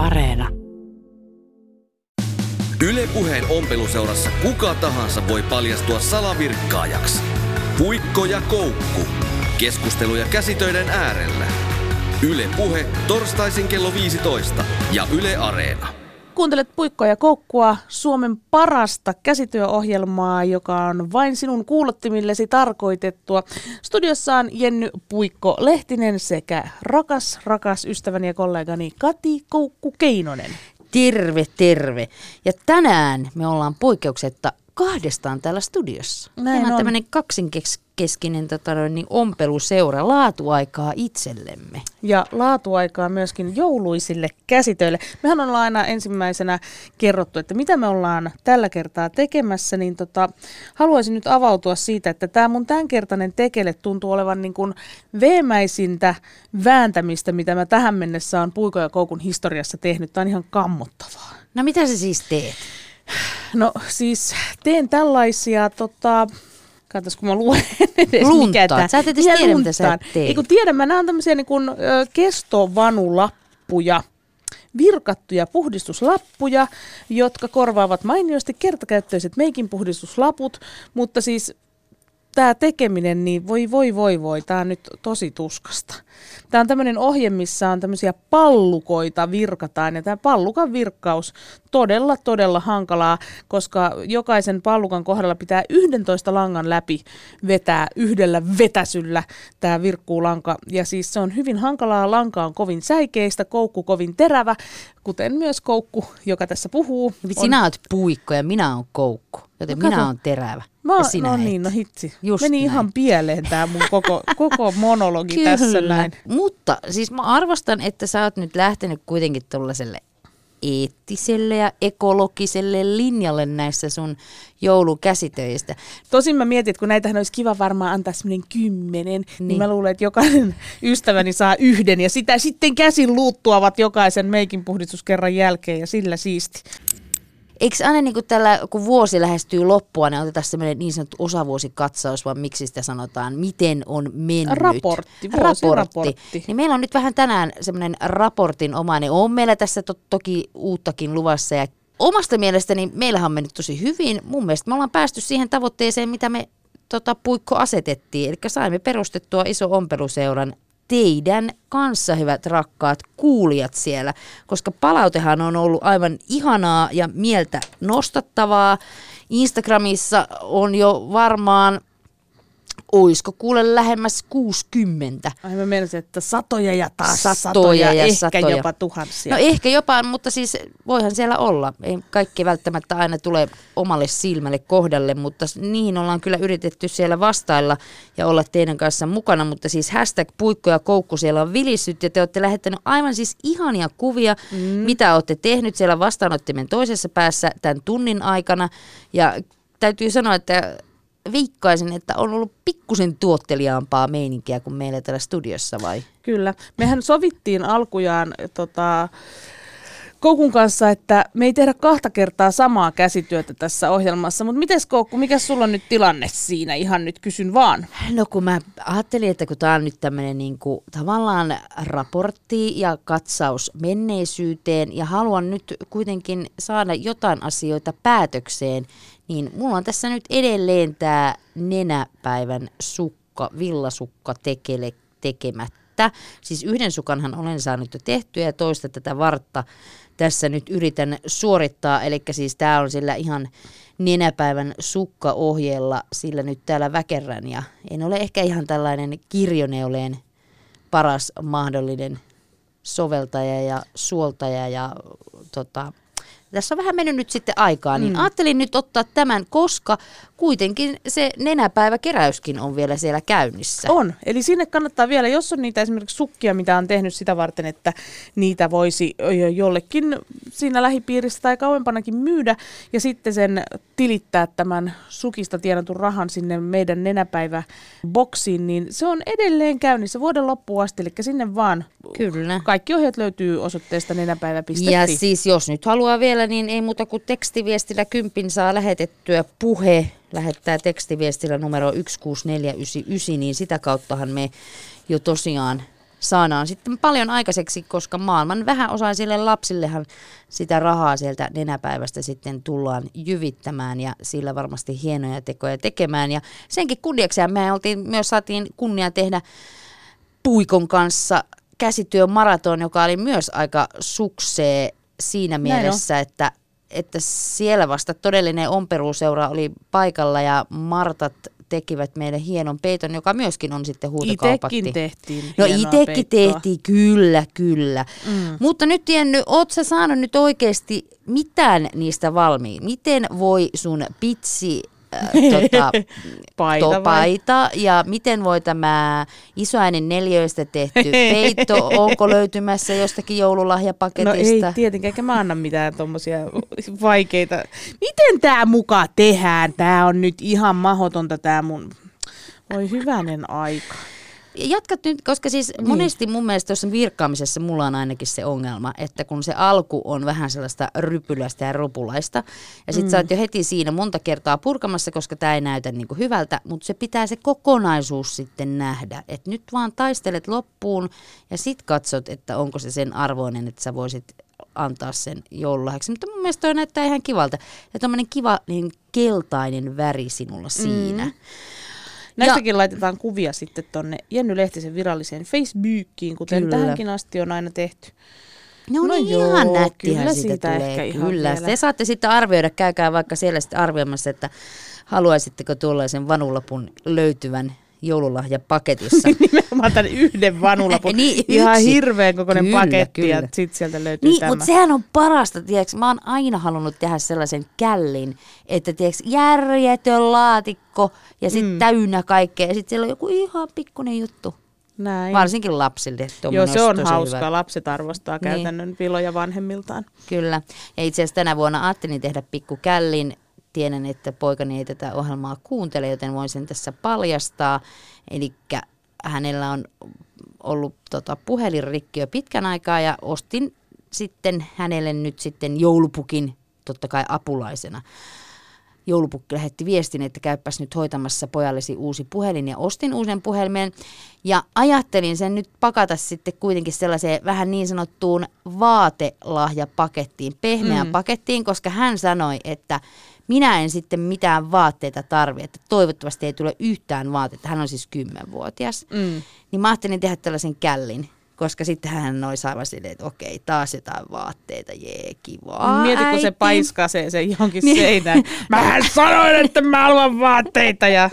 Areena. Ylepuheen ompeluseurassa kuka tahansa voi paljastua salavirkkaajaksi. Puikko ja koukku. Keskusteluja käsitöiden äärellä. Yle Puhe torstaisin kello 15 ja Yle Areena. Kuuntelet Puikkoa ja Koukkua, Suomen parasta käsityöohjelmaa, joka on vain sinun kuulottimillesi tarkoitettua. Studiossa on Jenny Puikko Lehtinen sekä rakas, rakas ystäväni ja kollegani Kati Koukku Keinonen. Terve, terve. Ja tänään me ollaan poikkeuksetta kahdestaan täällä studiossa. Näin Meillä on tämmöinen kaksinkeskinen tota, noin, niin ompeluseura, laatuaikaa itsellemme. Ja laatuaikaa myöskin jouluisille käsitöille. Mehän ollaan aina ensimmäisenä kerrottu, että mitä me ollaan tällä kertaa tekemässä, niin tota, haluaisin nyt avautua siitä, että tämä mun tämänkertainen tekele tuntuu olevan niin kuin veemäisintä vääntämistä, mitä mä tähän mennessä on Puiko ja Koukun historiassa tehnyt. Tämä on ihan kammottavaa. No mitä sä siis teet? No siis teen tällaisia, tota, Katsos, kun mä luen edes mikä. Sä et edes tiedä, mitä sä teet. Ei kun tiedän, mä näen tämmöisiä niin kuin, ö, kestovanulappuja, virkattuja puhdistuslappuja, jotka korvaavat mainiosti kertakäyttöiset meikin puhdistuslaput, mutta siis tämä tekeminen, niin voi voi voi voi, tämä on nyt tosi tuskasta. Tämä on tämmöinen ohje, missä on tämmöisiä pallukoita virkataan, ja tämä pallukan virkkaus todella, todella hankalaa, koska jokaisen pallukan kohdalla pitää 11 langan läpi vetää yhdellä vetäsyllä tämä virkkuulanka, ja siis se on hyvin hankalaa, lanka on kovin säikeistä, koukku kovin terävä, kuten myös koukku, joka tässä puhuu. On- Sinä oot puikko ja minä oon koukku, joten No kato. minä oon terävä. Mä, ja sinä no et. niin, no hitsi. Just Meni näin. ihan pieleen tämä mun koko, koko monologi tässä näin. Mutta siis mä arvostan, että sä oot nyt lähtenyt kuitenkin tuollaiselle eettiselle ja ekologiselle linjalle näissä sun joulukäsitöistä. Tosin mä mietin, että kun näitähän olisi kiva varmaan antaa semmoinen kymmenen, niin. niin mä luulen, että jokainen ystäväni saa yhden ja sitä sitten käsin luuttuavat jokaisen meikin puhdistuskerran jälkeen ja sillä siisti. Eikö aina niin kuin tällä, kun vuosi lähestyy loppua, niin otetaan semmoinen niin sanottu osavuosikatsaus, vai miksi sitä sanotaan, miten on mennyt? Raportti, vuosiraportti. Niin meillä on nyt vähän tänään semmoinen raportin omainen. On meillä tässä to, toki uuttakin luvassa ja omasta mielestäni meillähän on mennyt tosi hyvin. Mun mielestä me ollaan päästy siihen tavoitteeseen, mitä me tota, puikko asetettiin. Eli saimme perustettua iso ompeluseuran teidän kanssa, hyvät rakkaat kuulijat siellä, koska palautehan on ollut aivan ihanaa ja mieltä nostattavaa. Instagramissa on jo varmaan, oisko kuule lähemmäs 60 Ai mä menisin, että satoja ja taas Satoja satoja, ja ehkä satoja. jopa tuhansia. No ehkä jopa, mutta siis voihan siellä olla. Ei kaikki välttämättä aina tule omalle silmälle kohdalle, mutta niihin ollaan kyllä yritetty siellä vastailla ja olla teidän kanssa mukana. Mutta siis hashtag puikko ja koukku siellä on vilissyt ja te olette lähettänyt aivan siis ihania kuvia, mm. mitä olette tehnyt siellä vastaanottimen toisessa päässä tämän tunnin aikana. Ja täytyy sanoa, että viikkaisin, että on ollut pikkusen tuotteliaampaa meininkiä kuin meillä täällä studiossa vai? Kyllä. Mehän sovittiin alkujaan tota, Koukun kanssa, että me ei tehdä kahta kertaa samaa käsityötä tässä ohjelmassa, mutta miten Koukku, mikä sulla on nyt tilanne siinä? Ihan nyt kysyn vaan. No kun mä ajattelin, että kun tämä on nyt tämmöinen niin kuin, tavallaan raportti ja katsaus menneisyyteen ja haluan nyt kuitenkin saada jotain asioita päätökseen, niin mulla on tässä nyt edelleen tämä nenäpäivän sukka, villasukka tekele tekemättä. Siis yhden sukanhan olen saanut jo tehtyä ja toista tätä vartta tässä nyt yritän suorittaa. Eli siis tämä on sillä ihan nenäpäivän sukkaohjeella sillä nyt täällä väkerrän ja en ole ehkä ihan tällainen kirjoneoleen paras mahdollinen soveltaja ja suoltaja ja tota, tässä on vähän mennyt nyt sitten aikaa, niin mm. ajattelin nyt ottaa tämän, koska kuitenkin se nenäpäiväkeräyskin on vielä siellä käynnissä. On. Eli sinne kannattaa vielä, jos on niitä esimerkiksi sukkia, mitä on tehnyt sitä varten, että niitä voisi jo- jollekin siinä lähipiirissä tai kauempanakin myydä ja sitten sen tilittää tämän sukista tienatun rahan sinne meidän nenäpäiväboksiin, niin se on edelleen käynnissä vuoden loppuun asti, eli sinne vaan. Kyllä. Kaikki ohjeet löytyy osoitteesta nenäpäivä.fi. Ja siis jos nyt haluaa vielä, niin ei muuta kuin tekstiviestillä kympin saa lähetettyä puhe. Lähettää tekstiviestillä numero 16499, niin sitä kauttahan me jo tosiaan saadaan sitten paljon aikaiseksi, koska maailman vähäosaisille lapsillehan sitä rahaa sieltä nenäpäivästä sitten tullaan jyvittämään ja sillä varmasti hienoja tekoja tekemään. Ja senkin kunniaksi me oltiin, myös saatiin kunnia tehdä Puikon kanssa käsityömaraton, joka oli myös aika suksee siinä mielessä, että, että siellä vasta todellinen omperuuseura oli paikalla ja Martat tekivät meille hienon peiton, joka myöskin on sitten huutokaupatti. Itekin tehtiin No itekin peittoa. tehtiin, kyllä, kyllä. Mm. Mutta nyt Jenny, oot sä saanut nyt oikeasti mitään niistä valmiin? Miten voi sun pitsi äh, tota, Paita to, paita ja miten voi tämä isoäinen neljöistä tehty peitto, onko löytymässä jostakin No joululahjapaketista? ei tietenkään, eikä mä anna mitään tommosia vaikeita. Miten tää muka tehdään? Tää on nyt ihan mahotonta tää mun... Voi hyvänen aika. Jatkat nyt, koska siis niin. monesti mun mielestä tuossa virkkaamisessa mulla on ainakin se ongelma, että kun se alku on vähän sellaista rypyläistä ja rupulaista, ja sit mm. sä oot jo heti siinä monta kertaa purkamassa, koska tämä ei näytä niinku hyvältä, mutta se pitää se kokonaisuus sitten nähdä. Että nyt vaan taistelet loppuun ja sit katsot, että onko se sen arvoinen, että sä voisit antaa sen joululahjaksi. Mutta mun mielestä toi näyttää ihan kivalta. Ja tommonen kiva niin keltainen väri sinulla siinä. Mm. Näistäkin laitetaan kuvia sitten tonne Jenny Lehtisen viralliseen Facebookiin, kuten Kyllä. tähänkin asti on aina tehty. No, No niin joo, ihan nättihän kyllä siitä, siitä tulee. ehkä ihan kyllä. vielä. Te saatte sitten arvioida, käykää vaikka siellä sitten arvioimassa, että haluaisitteko tuollaisen vanulapun löytyvän joululahjapaketissa. Nimenomaan tämän yhden vanulapun. Niin, Ihan yksi. hirveän kokoinen Kyllä, paketti ja kyllä. sitten sieltä löytyy Niin, tämä. mutta sehän on parasta, tiedätkö? Mä oon aina halunnut tehdä sellaisen källin, että tiedätkö, järjetön laatikko ja sitten mm. täynnä kaikkea. Ja sitten siellä on joku ihan pikkunen juttu. Näin. Varsinkin lapsille. Joo, se on hauskaa. hyvä. Lapset arvostaa Niin. käytännön piloja vanhemmiltaan. Kyllä. Ja itse asiassa tänä vuonna ajattelin tehdä pikku källin. Tiedän, että poikani ei tätä ohjelmaa kuuntele, joten voin sen tässä paljastaa. Eli hänellä on ollut tota, puhelinrikki jo pitkän aikaa ja ostin sitten hänelle nyt sitten joulupukin totta kai apulaisena. Joulupukki lähetti viestin, että käypäs nyt hoitamassa pojallesi uusi puhelin ja ostin uuden puhelimen. Ja ajattelin sen nyt pakata sitten kuitenkin sellaiseen vähän niin sanottuun vaatelahjapakettiin, pehmeään mm. pakettiin, koska hän sanoi, että minä en sitten mitään vaatteita tarvi, että toivottavasti ei tule yhtään vaatteita. Hän on siis kymmenvuotias. Mm. Niin mä ajattelin tehdä tällaisen källin, koska sitten hän olisi aivan silleen, että okei, taas jotain vaatteita, jee, kiva. Mieti, kun se äiti. paiskaa se, se johonkin Niin. seinään. Mähän sanoin, että mä haluan vaatteita. Ja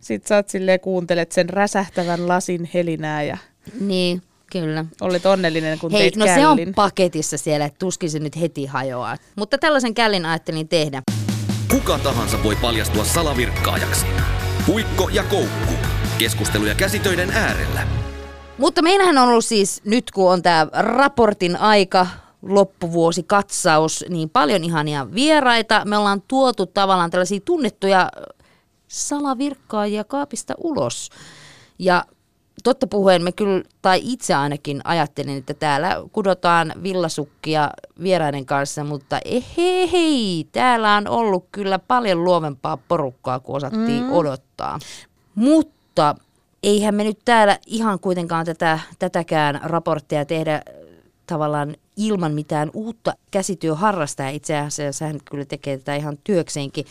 sit sä oot silleen, kuuntelet sen räsähtävän lasin helinää ja Niin, kyllä. olet onnellinen, kun Hei, teit no källin. se on paketissa siellä, että tuskin se nyt heti hajoaa. Mutta tällaisen källin ajattelin tehdä. Kuka tahansa voi paljastua salavirkkaajaksi. Puikko ja koukku. Keskusteluja käsitöiden äärellä. Mutta meillähän on ollut siis nyt, kun on tämä raportin aika, loppuvuosi katsaus, niin paljon ihania vieraita. Me ollaan tuotu tavallaan tällaisia tunnettuja salavirkkaajia kaapista ulos. Ja totta puhuen me kyllä, tai itse ainakin ajattelin, että täällä kudotaan villasukkia vieraiden kanssa, mutta hei, hei, täällä on ollut kyllä paljon luovempaa porukkaa kuin osattiin mm. odottaa. Mutta eihän me nyt täällä ihan kuitenkaan tätä, tätäkään raporttia tehdä tavallaan ilman mitään uutta käsityöharrastajaa. Itse asiassa hän kyllä tekee tätä ihan työkseenkin.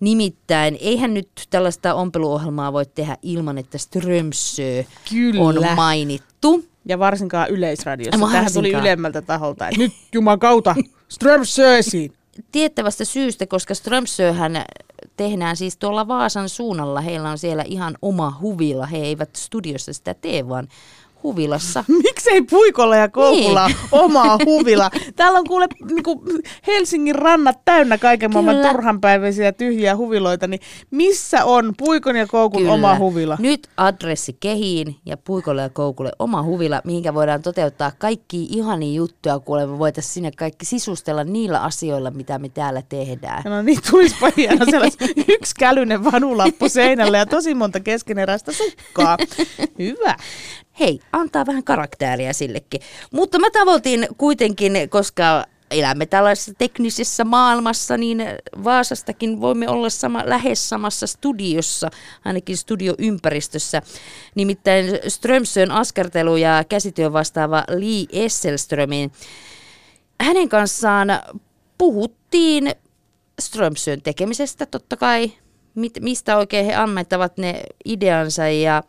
Nimittäin eihän nyt tällaista ompeluohjelmaa voi tehdä ilman, että Strömsö Kyllä. on mainittu. Ja varsinkaan yleisradiossa. Varsinkaan. Tähän tuli ylemmältä taholta. että Nyt jumakauta, Strömsösiin. Tiettävästä syystä, koska Strömsöhän tehdään siis tuolla Vaasan suunnalla. Heillä on siellä ihan oma huvila. He eivät studiossa sitä tee, vaan huvilassa. Miksei Puikolla ja Koukulla Niin. omaa huvila? Täällä on kuule niinku, Helsingin rannat täynnä kaiken maailman Kyllä. turhanpäiväisiä tyhjiä huviloita, niin missä on Puikon ja Koukun Kyllä. oma huvila? Nyt adressi Kehiin ja Puikolle ja Koukulle oma huvila, mihinkä voidaan toteuttaa kaikki ihania juttuja, kuule me voitaisiin sinne kaikki sisustella niillä asioilla, mitä me täällä tehdään. No niin, tulispa hieno sellais yksi kälynen vanulappu seinällä ja tosi monta keskeneräistä sukkaa. Hyvä. Hei, antaa vähän karaktääriä sillekin. Mutta mä tavoitin kuitenkin, koska elämme tällaisessa teknisessä maailmassa, niin Vaasastakin voimme olla sama, lähes samassa studiossa, ainakin studioympäristössä. Nimittäin Strömsön askartelu ja käsityö vastaava Lee Esselströmin. Hänen kanssaan puhuttiin Strömsön tekemisestä totta kai, mistä oikein he ammettavat ne ideansa ja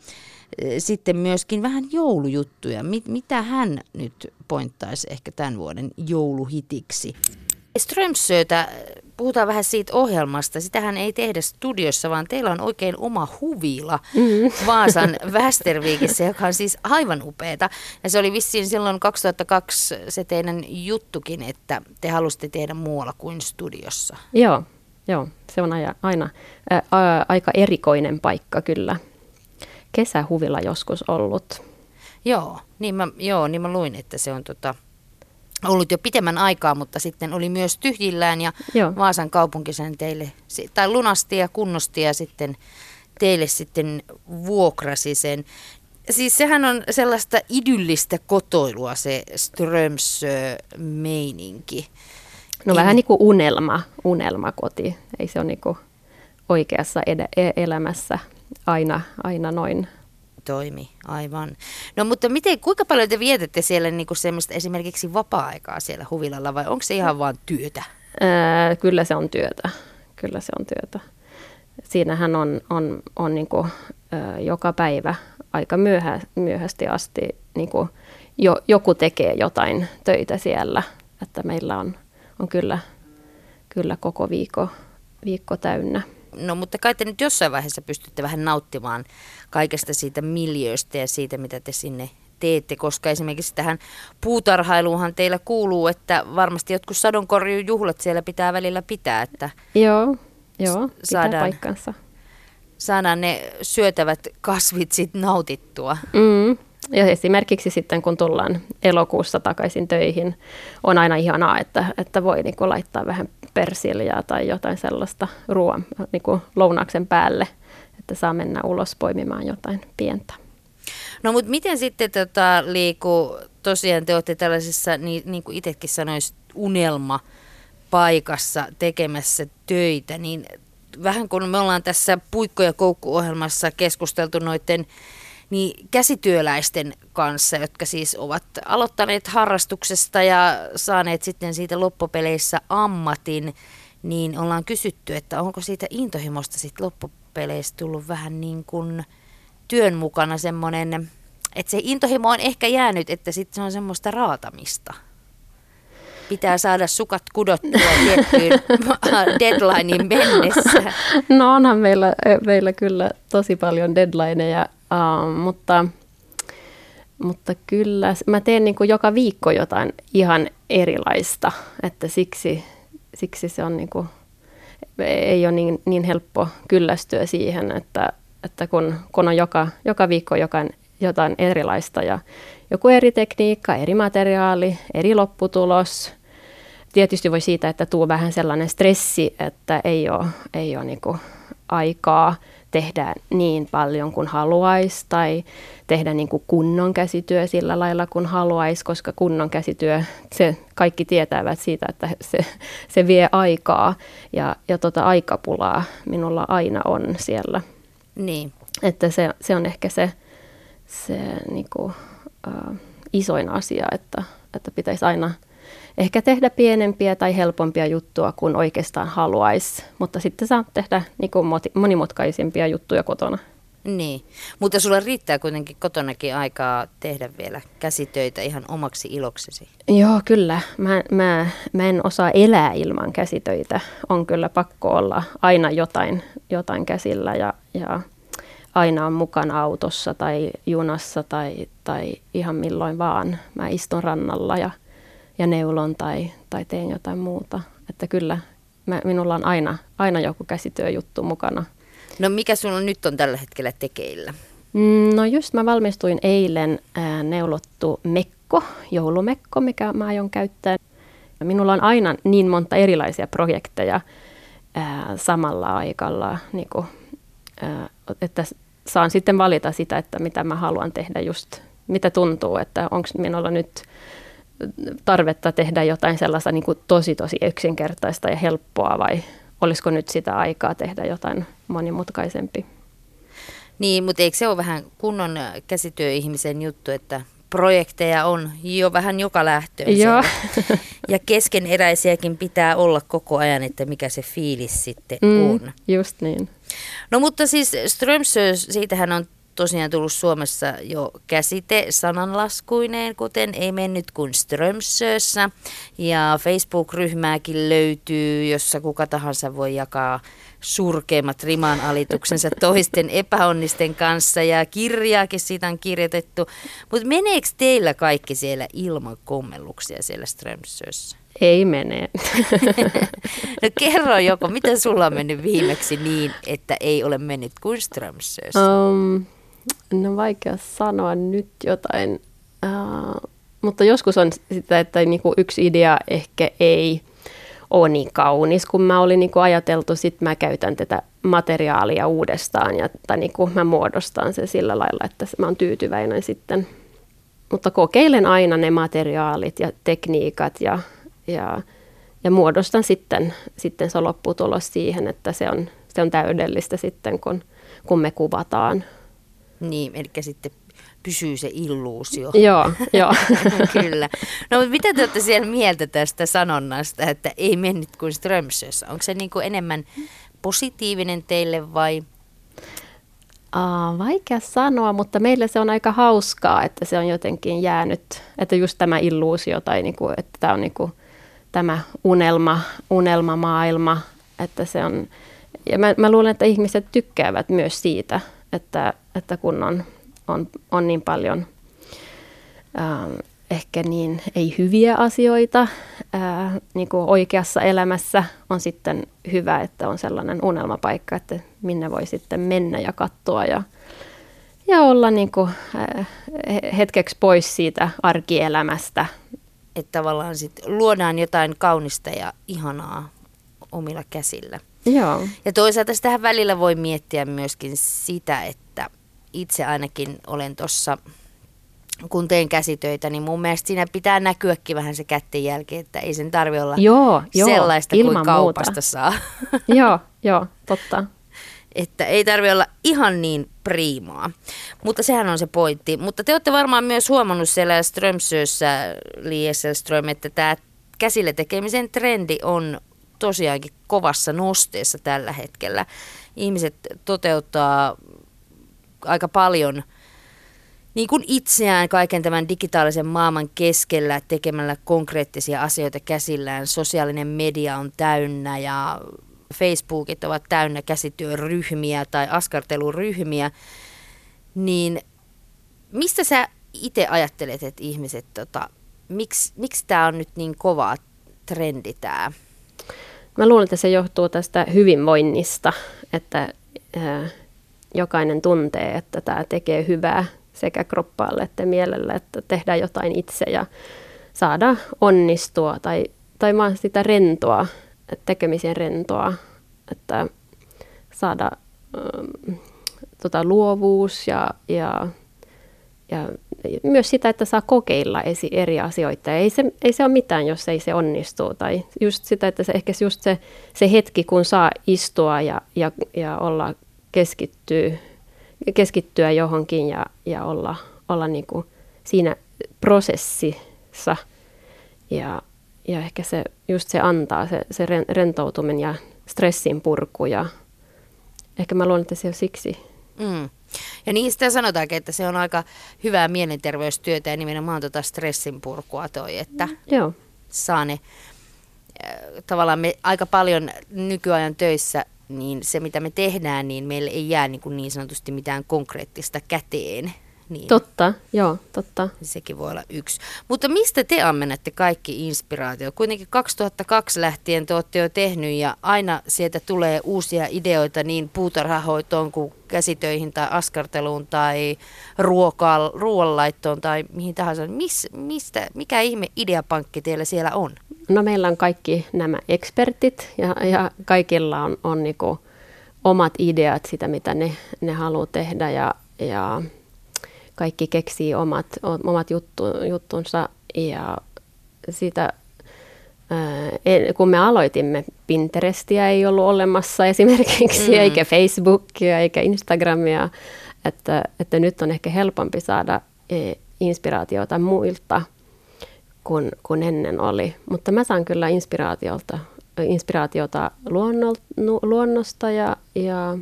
sitten myöskin vähän joulujuttuja. Mit, mitä hän nyt pointtaisi ehkä tämän vuoden jouluhitiksi? Strömsötä, puhutaan vähän siitä ohjelmasta. Sitähän ei tehdä studiossa, vaan teillä on oikein oma huvila mm. Vaasan Västerviikissä, joka on siis aivan upeeta. Ja se oli vissiin silloin 2002 se teidän juttukin, että te halusitte tehdä muualla kuin studiossa. Joo, joo. se on aina, aina ää, aika erikoinen paikka kyllä kesähuvilla joskus ollut. Joo, niin mä, joo, niin mä luin, että se on tota, ollut jo pitemmän aikaa, mutta sitten oli myös tyhjillään ja joo. Vaasan kaupunki sen teille, tai lunasti ja kunnosti ja sitten teille sitten vuokrasi sen. Siis sehän on sellaista idyllistä kotoilua se Strömsö-meininki. No vähän niin kuin unelma, unelmakoti. Ei se ole niin kuin oikeassa ed- e-, elämässä aina, aina noin toimi, aivan. No mutta miten, kuinka paljon te vietätte siellä niin kuin semmoista esimerkiksi vapaa-aikaa siellä huvilalla vai onko se ihan vaan työtä? Ää, kyllä se on työtä, kyllä se on työtä. Siinähän on, on, on niin kuin, ä, joka päivä aika myöhä, myöhästi asti niin kuin jo, joku tekee jotain töitä siellä, että meillä on, on kyllä, kyllä koko viikko, viikko täynnä. No mutta kai te nyt jossain vaiheessa pystytte vähän nauttimaan kaikesta siitä miljöistä ja siitä, mitä te sinne teette, koska esimerkiksi tähän puutarhailuunhan teillä kuuluu, että varmasti jotkut sadonkorjujuhlat siellä pitää välillä pitää, että joo, joo, pitää saadaan, paikkansa. saadaan ne syötävät kasvit sitten nautittua. Mm. Ja esimerkiksi sitten kun tullaan elokuussa takaisin töihin, on aina ihanaa, että, että voi niin kuin laittaa vähän persiljaa tai jotain sellaista ruoan niin kuin lounaksen päälle, että saa mennä ulos poimimaan jotain pientä. No mutta miten sitten tota, liiku, tosiaan te olette tällaisessa, niin, niin kuin itsekin sanoisit, unelma paikassa tekemässä töitä, niin vähän kun me ollaan tässä Puikko- ja Koukku-ohjelmassa keskusteltu noiden niin käsityöläisten kanssa, jotka siis ovat aloittaneet harrastuksesta ja saaneet sitten siitä loppupeleissä ammatin, niin ollaan kysytty, että onko siitä intohimosta sitten loppupeleissä tullut vähän niin kuin työn mukana semmoinen, että se intohimo on ehkä jäänyt, että sitten se on semmoista raatamista pitää saada sukat kudottua tiettyyn deadlinein mennessä? No onhan meillä, meillä kyllä tosi paljon deadlineja Uh, mutta, mutta kyllä, mä teen niin kuin joka viikko jotain ihan erilaista, että siksi, siksi se on niin kuin, ei ole niin, niin helppo kyllästyä siihen, että, että kun, kun on joka, joka viikko jokain, jotain erilaista ja joku eri tekniikka, eri materiaali, eri lopputulos. Tietysti voi siitä, että tuu vähän sellainen stressi, että ei ole, ei ole niin aikaa tehdä niin paljon kuin haluaisi tai tehdä niin kuin kunnon käsityö sillä lailla kuin haluaisi, koska kunnon käsityö, se kaikki tietävät siitä, että se, se vie aikaa ja, ja tota aikapulaa minulla aina on siellä. Niin. Että se, se on ehkä se, se niin kuin, uh, isoin asia, että, että pitäisi aina – ehkä tehdä pienempiä tai helpompia juttuja kuin oikeastaan haluaisi, mutta sitten saa tehdä niin kuin monimutkaisempia juttuja kotona. Niin, mutta sulla riittää kuitenkin kotonakin aikaa tehdä vielä käsitöitä ihan omaksi iloksesi. Joo, kyllä. Mä, mä, mä en osaa elää ilman käsitöitä. On kyllä pakko olla aina jotain, jotain käsillä ja, ja aina on mukana autossa tai junassa tai, tai ihan milloin vaan. Mä istun rannalla ja ja neulon tai, tai teen jotain muuta. Että kyllä mä, minulla on aina, aina joku käsityöjuttu mukana. No mikä sinulla nyt on tällä hetkellä tekeillä? Mm, no just mä valmistuin eilen ää, neulottu mekko, joulumekko, mikä mä aion käyttää. Minulla on aina niin monta erilaisia projekteja ää, samalla aikalla, niin kuin, ää, että saan sitten valita sitä, että mitä mä haluan tehdä just, mitä tuntuu, että onko minulla nyt tarvetta tehdä jotain sellaista niin kuin tosi tosi yksinkertaista ja helppoa vai olisiko nyt sitä aikaa tehdä jotain monimutkaisempi? Niin, mutta eikö se ole vähän kunnon käsityöihmisen juttu, että projekteja on jo vähän joka lähtöön. Joo. Ja keskeneräisiäkin pitää olla koko ajan, että mikä se fiilis sitten mm, on. Just niin. No mutta siis Strömsös, siitähän on tosiaan tullut Suomessa jo käsite sananlaskuineen, kuten ei mennyt kuin Strömsössä. Ja Facebook-ryhmääkin löytyy, jossa kuka tahansa voi jakaa surkeimmat riman alituksensa toisten epäonnisten kanssa ja kirjaakin siitä on kirjoitettu. Mutta meneekö teillä kaikki siellä ilman kommelluksia siellä Strömsössä? Ei mene. no kerro joko, mitä sulla on mennyt viimeksi niin, että ei ole mennyt kuin Strömsössä? Um, no vaikea sanoa nyt jotain, uh, mutta joskus on sitä, että niinku yksi idea ehkä ei ole niin kaunis, kun mä olin niin kuin ajateltu, sitten mä käytän tätä materiaalia uudestaan ja tai niin kuin mä muodostan sen sillä lailla, että mä oon tyytyväinen sitten. Mutta kokeilen aina ne materiaalit ja tekniikat ja, ja, ja muodostan sitten, sitten se lopputulos siihen, että se on, se on täydellistä sitten, kun, kun me kuvataan. Niin, eli sitten pysyy se illuusio. Joo, joo. Kyllä. No mutta mitä te olette siellä mieltä tästä sanonnasta, että ei mennyt kuin Strömsössä? Onko se niin kuin enemmän positiivinen teille vai? Aa, vaikea sanoa, mutta meille se on aika hauskaa, että se on jotenkin jäänyt, että just tämä illuusio tai niinku, että tämä on niinku, tämä unelma, unelmamaailma, että se on, ja mä, mä luulen, että ihmiset tykkäävät myös siitä, että, että kun on on, on niin paljon ähm, ehkä niin ei hyviä asioita äh, niin kuin oikeassa elämässä on sitten hyvä, että on sellainen unelmapaikka, että minne voi sitten mennä ja katsoa ja, ja olla niin kuin, äh, hetkeksi pois siitä arkielämästä. Että tavallaan sit luodaan jotain kaunista ja ihanaa omilla käsillä. Joo. Ja toisaalta tähän välillä voi miettiä myöskin sitä, että itse ainakin olen tuossa, kun teen käsitöitä, niin mun mielestä siinä pitää näkyäkin vähän se kättenjälki, että ei sen tarvi olla joo, joo, sellaista ilman kuin kaupasta muuta. saa. joo, joo, totta. Että ei tarvi olla ihan niin priimaa. Mutta sehän on se pointti. Mutta te olette varmaan myös huomannut siellä Strömsössä, Lieselström, että tämä käsille tekemisen trendi on tosiaankin kovassa nosteessa tällä hetkellä. Ihmiset toteuttaa aika paljon niin kuin itseään kaiken tämän digitaalisen maailman keskellä tekemällä konkreettisia asioita käsillään. Sosiaalinen media on täynnä ja Facebookit ovat täynnä käsityöryhmiä tai askarteluryhmiä. Niin mistä sä itse ajattelet, että ihmiset, tota, miksi, miksi tämä on nyt niin kova trendi tämä? Mä luulen, että se johtuu tästä hyvinvoinnista, että äh, jokainen tuntee, että tämä tekee hyvää sekä kroppaalle että mielelle, että tehdään jotain itse ja saada onnistua tai, tai vaan sitä rentoa, tekemisen rentoa, että saada ähm, tota, luovuus ja, ja, ja myös sitä, että saa kokeilla esi- eri asioita. Ei se, ei se ole mitään, jos ei se onnistu. Tai just sitä, että se, ehkä just se, se hetki, kun saa istua ja, ja, ja olla keskittyä, keskittyä johonkin ja, ja olla, olla niin kuin siinä prosessissa. Ja, ja ehkä se, just se antaa se, se rentoutuminen ja stressin purku. Ja ehkä mä luulen, että se on siksi. Mm. Ja niin sitä sanotaankin, että se on aika hyvää mielenterveystyötä ja nimenomaan tuota stressin purkua toi, että mm, Joo. saa ne äh, tavallaan me aika paljon nykyajan töissä niin se mitä me tehdään, niin meille ei jää niin, kuin niin sanotusti mitään konkreettista käteen. Niin. Totta, joo, totta. Sekin voi olla yksi. Mutta mistä te ammennatte kaikki inspiraatio? Kuitenkin 2002 lähtien te olette jo tehnyt ja aina sieltä tulee uusia ideoita niin puutarhahoitoon kuin käsitöihin tai askarteluun tai ruoka- ruoanlaittoon tai mihin tahansa. Mis, mistä, mikä ihme ideapankki teillä siellä on? No meillä on kaikki nämä ekspertit ja, ja kaikilla on, on niinku omat ideat sitä, mitä ne, ne haluaa tehdä ja, ja kaikki keksii omat, omat juttu, juttunsa ja, siitä kun me aloitimme, Pinterestia ei ollut olemassa esimerkiksi, mm. eikä Facebookia, eikä Instagramia, että, että nyt on ehkä helpompi saada e, inspiraatiota muilta kuin, kuin ennen oli. Mutta mä saan kyllä inspiraatiota, inspiraatiota luonnosta ja, ja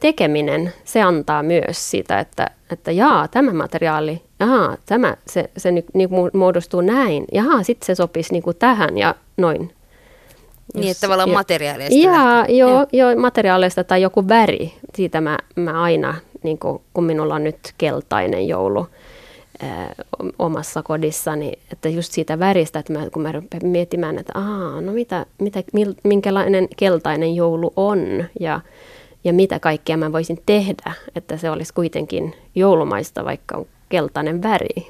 tekeminen, se antaa myös sitä, että, että jaa, tämä materiaali, jaa, tämä, se, se niin, niin muodostuu näin, jaa, sitten se sopisi niin kuin tähän ja noin. Niin, että tavallaan ja, materiaaleista. Jaa, joo, joo, materiaaleista tai joku väri. Siitä mä, mä aina, niin kuin, kun minulla on nyt keltainen joulu ää, omassa kodissani, että just siitä väristä, että mä, kun mä rupean miettimään, että Aa, no mitä, mitä, minkälainen keltainen joulu on ja ja mitä kaikkea mä voisin tehdä, että se olisi kuitenkin joulumaista, vaikka on keltainen väri.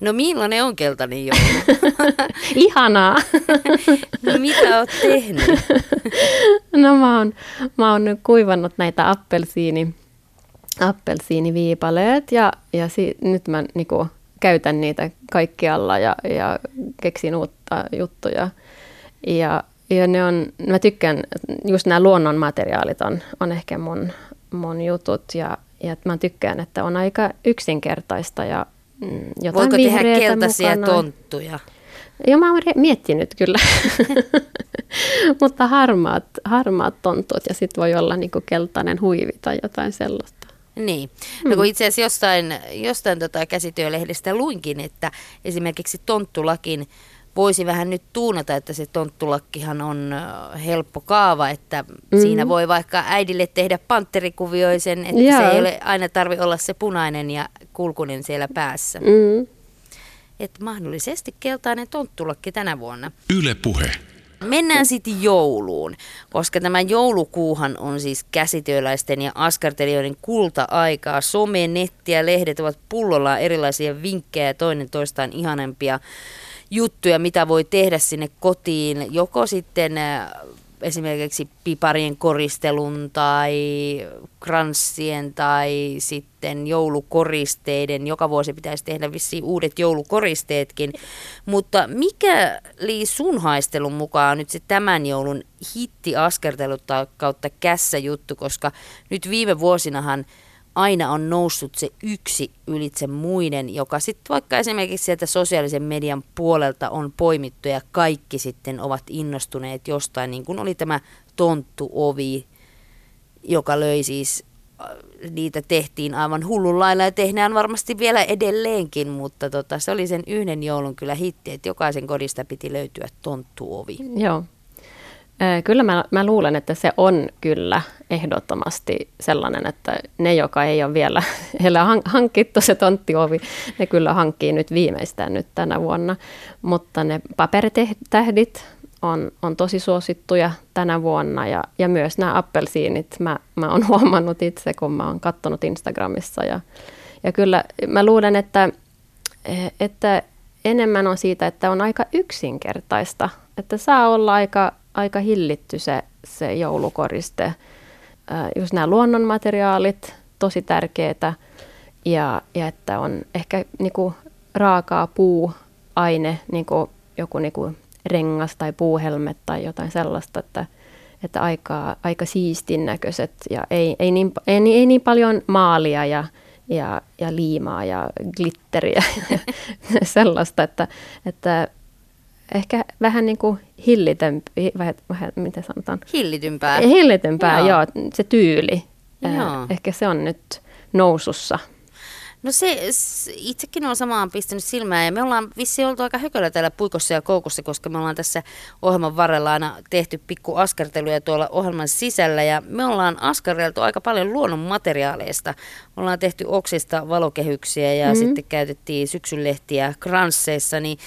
No millainen on keltainen joulu? Ihanaa. no mitä oot tehnyt? no mä oon, mä oon kuivannut näitä appelsiini, appelsiiniviipaleet ja, ja si, nyt mä niinku, käytän niitä kaikkialla ja, ja keksin uutta juttuja. Ja ja ne on, mä tykkään, just nämä luonnonmateriaalit on, on ehkä mun, mun jutut ja, ja mä tykkään, että on aika yksinkertaista ja mm, jotain Voiko tehdä keltaisia mukana. tonttuja? Joo, mä oon miettinyt kyllä. Mutta harmaat, harmaat tontut ja sitten voi olla niinku keltainen huivi tai jotain sellaista. Niin. No kun hmm. itse asiassa jostain, jostain tota käsityölehdestä luinkin, että esimerkiksi tonttulakin voisi vähän nyt tuunata, että se tonttulakkihan on helppo kaava, että mm-hmm. siinä voi vaikka äidille tehdä pantterikuvioisen, että Joo. se ei ole aina tarvi olla se punainen ja kulkunen siellä päässä. Mm-hmm. Että mahdollisesti keltainen tonttulakki tänä vuonna. Yle puhe. Mennään sitten jouluun, koska tämä joulukuuhan on siis käsityöläisten ja askartelijoiden kulta-aikaa. Some, netti ja lehdet ovat pullollaan erilaisia vinkkejä ja toinen toistaan ihanempia juttuja, mitä voi tehdä sinne kotiin, joko sitten äh, esimerkiksi piparien koristelun tai kranssien tai sitten joulukoristeiden. Joka vuosi pitäisi tehdä vissiin uudet joulukoristeetkin. Mutta mikä lii sun haistelun mukaan nyt se tämän joulun hitti askertelut kautta kässä juttu, koska nyt viime vuosinahan – aina on noussut se yksi ylitse muiden, joka sitten vaikka esimerkiksi sieltä sosiaalisen median puolelta on poimittu ja kaikki sitten ovat innostuneet jostain, niin kuin oli tämä tonttuovi, joka löi siis, äh, niitä tehtiin aivan hullun lailla ja tehdään varmasti vielä edelleenkin, mutta tota, se oli sen yhden joulun kyllä hitti, että jokaisen kodista piti löytyä tonttuovi. Joo, Kyllä mä, mä luulen, että se on kyllä ehdottomasti sellainen, että ne, joka ei ole vielä heillä hankittu se tonttiovi, ne kyllä hankkii nyt viimeistään nyt tänä vuonna. Mutta ne paperitähdit on, on tosi suosittuja tänä vuonna ja, ja myös nämä appelsiinit mä, mä oon huomannut itse, kun mä oon katsonut Instagramissa. Ja, ja kyllä mä luulen, että, että enemmän on siitä, että on aika yksinkertaista, että saa olla aika aika hillitty se, se joulukoriste. Just nämä luonnonmateriaalit, tosi tärkeitä. Ja, ja että on ehkä niinku raakaa puuaine, niinku joku niinku rengas tai puuhelmet tai jotain sellaista, että, että aika, aika siistin näköiset ja ei, ei, niin, ei, ei niin paljon maalia ja, ja, ja liimaa ja glitteriä ja sellaista, että, että ehkä vähän niin kuin hillitempi, vähän, vähän, miten sanotaan? Hillitympää. Hillitympää, joo. joo se tyyli. Joo. Ehkä se on nyt nousussa. No se, itsekin on samaan pistänyt silmään ja me ollaan vissi oltu aika hököllä täällä puikossa ja koukussa, koska me ollaan tässä ohjelman varrella aina tehty pikku askarteluja tuolla ohjelman sisällä ja me ollaan askareltu aika paljon luonnon materiaaleista. Ollaan tehty oksista valokehyksiä ja mm-hmm. sitten käytettiin syksynlehtiä kransseissa, niin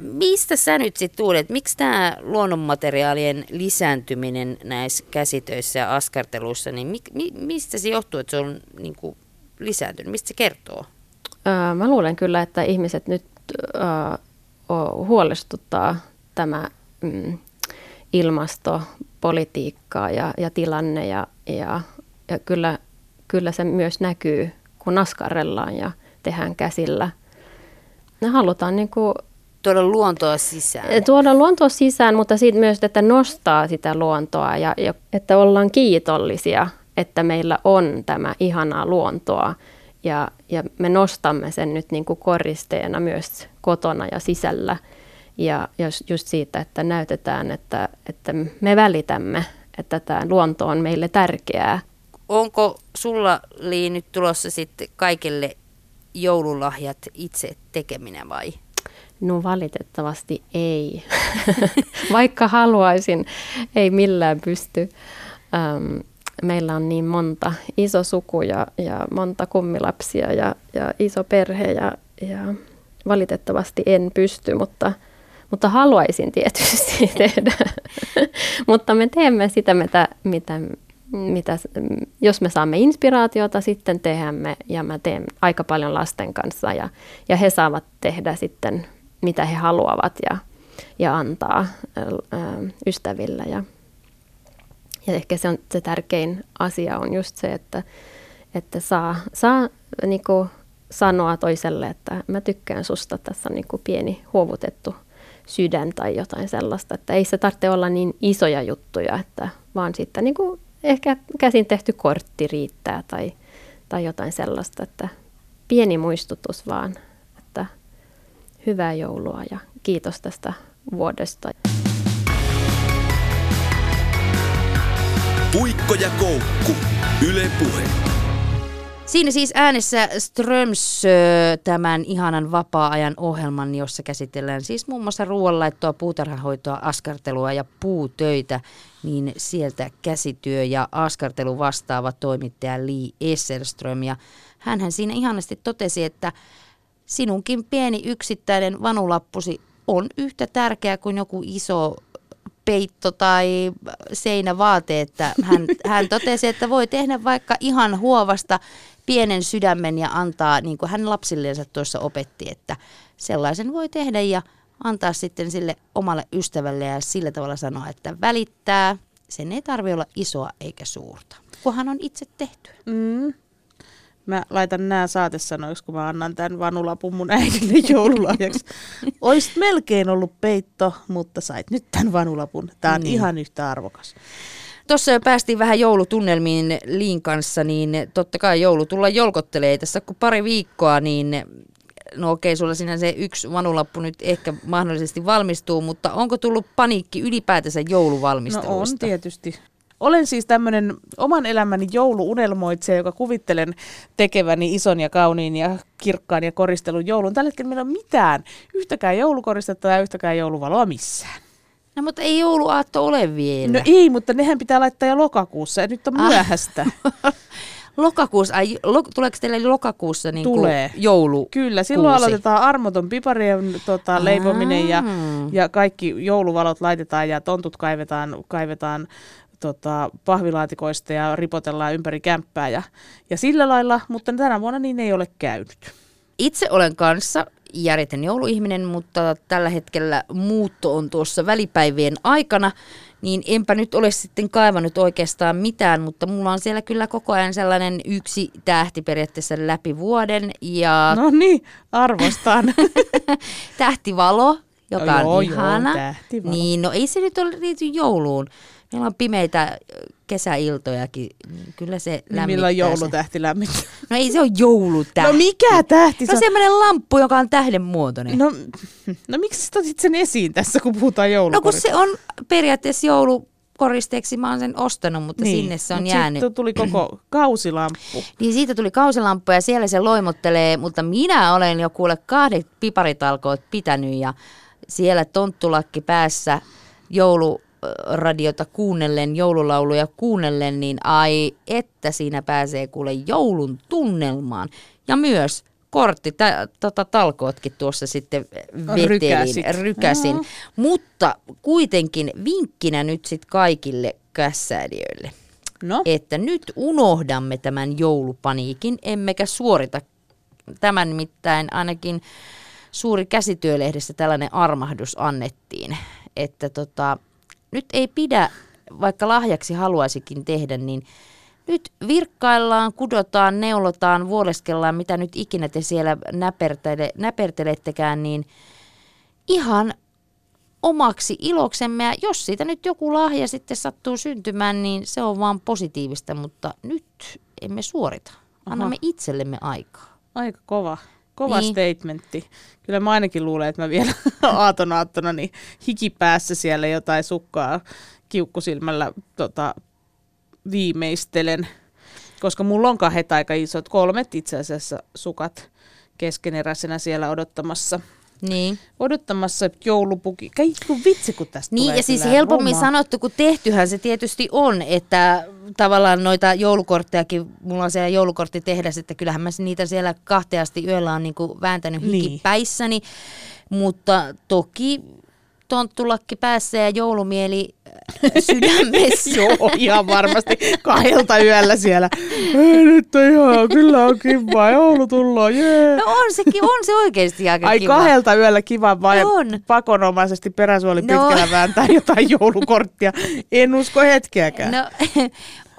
Mistä sä nyt sitten tuulet, miksi tämä luonnonmateriaalien lisääntyminen näissä käsitöissä ja askarteluissa, niin mi, mi, mistä se johtuu, että se on niin kuin, lisääntynyt? Mistä se kertoo? Öö, mä luulen kyllä, että ihmiset nyt öö, huolestuttaa tämä mm, ilmastopolitiikkaa ja, ja tilanne ja, ja, ja kyllä, kyllä se myös näkyy, kun askarrellaan ja tehdään käsillä. Me halutaan niin kuin tuoda luontoa sisään. Tuoda luontoa sisään, mutta siitä myös, että nostaa sitä luontoa ja, ja että ollaan kiitollisia, että meillä on tämä ihanaa luontoa ja, ja me nostamme sen nyt niin kuin koristeena myös kotona ja sisällä. Ja jos just siitä, että näytetään, että, että me välitämme, että tämä luonto on meille tärkeää. Onko sulla Lii nyt tulossa sitten kaikille joululahjat itse tekeminen vai? No valitettavasti ei. Vaikka haluaisin, ei millään pysty. Ähm, meillä on niin monta iso suku ja, ja monta kummilapsia ja, ja iso perhe ja, ja valitettavasti en pysty, mutta, mutta haluaisin tietysti tehdä. mutta me teemme sitä, mitä, mitä, mitä, jos me saamme inspiraatiota, sitten teemme ja mä teen aika paljon lasten kanssa ja, ja he saavat tehdä sitten mitä he haluavat ja, ja antaa ystävillä. Ja, ja ehkä se on se tärkein asia on just se, että, että saa, saa niin kuin sanoa toiselle, että mä tykkään susta, tässä on niin kuin pieni huovutettu sydän tai jotain sellaista. Että ei se tarvitse olla niin isoja juttuja, että vaan sitten niin kuin ehkä käsin tehty kortti riittää tai, tai jotain sellaista, että pieni muistutus vaan, hyvää joulua ja kiitos tästä vuodesta. Puikko ja koukku. Yle Puhe. Siinä siis äänessä Ströms tämän ihanan vapaa-ajan ohjelman, jossa käsitellään siis muun muassa ruoanlaittoa, puutarhahoitoa, askartelua ja puutöitä, niin sieltä käsityö ja askartelu vastaava toimittaja Lee Esselström. Ja hänhän siinä ihanasti totesi, että sinunkin pieni yksittäinen vanulappusi on yhtä tärkeä kuin joku iso peitto tai seinävaate, että hän, hän totesi, että voi tehdä vaikka ihan huovasta pienen sydämen ja antaa, niin kuin hän lapsilleensa tuossa opetti, että sellaisen voi tehdä ja antaa sitten sille omalle ystävälle ja sillä tavalla sanoa, että välittää. Sen ei tarvitse olla isoa eikä suurta, kunhan on itse tehty. Mm. Mä laitan nämä saatesanoiksi, kun mä annan tämän vanulapun mun äidille joululahjaksi. Oisit melkein ollut peitto, mutta sait nyt tämän vanulapun. Tämä on niin. ihan yhtä arvokas. Tuossa jo päästiin vähän joulutunnelmiin Liin kanssa, niin totta kai joulu tulla jolkottelee tässä kun pari viikkoa, niin no okei, sulla sinä se yksi vanulappu nyt ehkä mahdollisesti valmistuu, mutta onko tullut paniikki ylipäätänsä jouluvalmistelusta? No on tietysti. Olen siis tämmöinen oman elämäni jouluunelmoitsija, joka kuvittelen tekeväni ison ja kauniin ja kirkkaan ja koristelun joulun. Tällä hetkellä meillä ei ole mitään, yhtäkään joulukoristetta ja yhtäkään jouluvaloa missään. No mutta ei jouluaatto ole vielä. No ei, mutta nehän pitää laittaa jo lokakuussa ja nyt on ah. myöhäistä. Lokakuussa, ai, lo, tuleeko teille lokakuussa niin Tulee. joulu? Kyllä, silloin aloitetaan armoton piparien tota, leipominen ja, ja kaikki jouluvalot laitetaan ja tontut kaivetaan, kaivetaan tota, pahvilaatikoista ja ripotellaan ympäri kämppää ja, ja sillä lailla, mutta tänä vuonna niin ei ole käynyt. Itse olen kanssa järjetön jouluihminen, mutta tällä hetkellä muutto on tuossa välipäivien aikana, niin enpä nyt ole sitten kaivannut oikeastaan mitään, mutta mulla on siellä kyllä koko ajan sellainen yksi tähti periaatteessa läpi vuoden. Ja... No niin, arvostan. Tähtivalo, joka no, on joo, ihana. Joo, tähtivalo. Niin, no ei se nyt ole liity jouluun. Meillä on pimeitä kesäiltojakin, niin kyllä se niin lämmittää. milloin joulutähti lämmittää? No ei se ole joulutähti. No mikä tähti? Se on semmoinen lamppu, joka on tähden muotoinen. No, no miksi sä otit sen esiin tässä, kun puhutaan No kun joulukorista? se on periaatteessa joulukoristeeksi, mä oon sen ostanut, mutta niin, sinne se on mut jäänyt. Sitten tuli koko kausilamppu. Niin siitä tuli kausilamppu ja siellä se loimottelee, mutta minä olen jo kuule kahdet piparitalkoot pitänyt ja siellä tonttulakki päässä jouluradiota kuunnellen, joululauluja kuunnellen, niin ai että siinä pääsee kuule joulun tunnelmaan. Ja myös kortti, tä, tota, talkootkin tuossa sitten vetelin, Rykäsit. rykäsin. Joo. Mutta kuitenkin vinkkinä nyt sitten kaikille kässäilijöille No, että nyt unohdamme tämän joulupaniikin, emmekä suorita tämän nimittäin ainakin suuri käsityölehdessä tällainen armahdus annettiin, että tota, nyt ei pidä, vaikka lahjaksi haluaisikin tehdä, niin nyt virkkaillaan, kudotaan, neulotaan, vuoleskellaan, mitä nyt ikinä te siellä näpertele, näpertelettekään, niin ihan omaksi iloksemme. Ja jos siitä nyt joku lahja sitten sattuu syntymään, niin se on vaan positiivista, mutta nyt emme suorita. Annamme Aha. itsellemme aikaa. Aika kova. Kova Niin. statementti. Kyllä mä ainakin luulen, että mä vielä aaton aattona niin hikipäässä siellä jotain sukkaa kiukkusilmällä tota, viimeistelen. Koska mulla on kahdet aika isot, kolmet itse asiassa sukat keskeneräisenä siellä odottamassa. Niin. Odottamassa joulupuki. Kai kun vitsi, kun tästä Niin tulee ja siis helpommin rumaa. sanottu kuin tehtyhän se tietysti on, että tavallaan noita joulukorttejakin, mulla on siellä joulukortti tehdä, että kyllähän mä niitä siellä kahteasti yöllä on niin kuin vääntänyt Niin. hikipäissäni, mutta toki tonttulakki päässä ja joulumieli äh, sydämessä. Joo, ihan varmasti kahdelta yöllä siellä. Ei, nyt on ihan, kyllä on kiva, joulu tullaan, jee. No on sekin, on se oikeasti aika Ai kiva. kahdelta yöllä kiva vai On. pakonomaisesti peräsuoli No. pitkällä vääntää jotain joulukorttia. En usko hetkeäkään. No,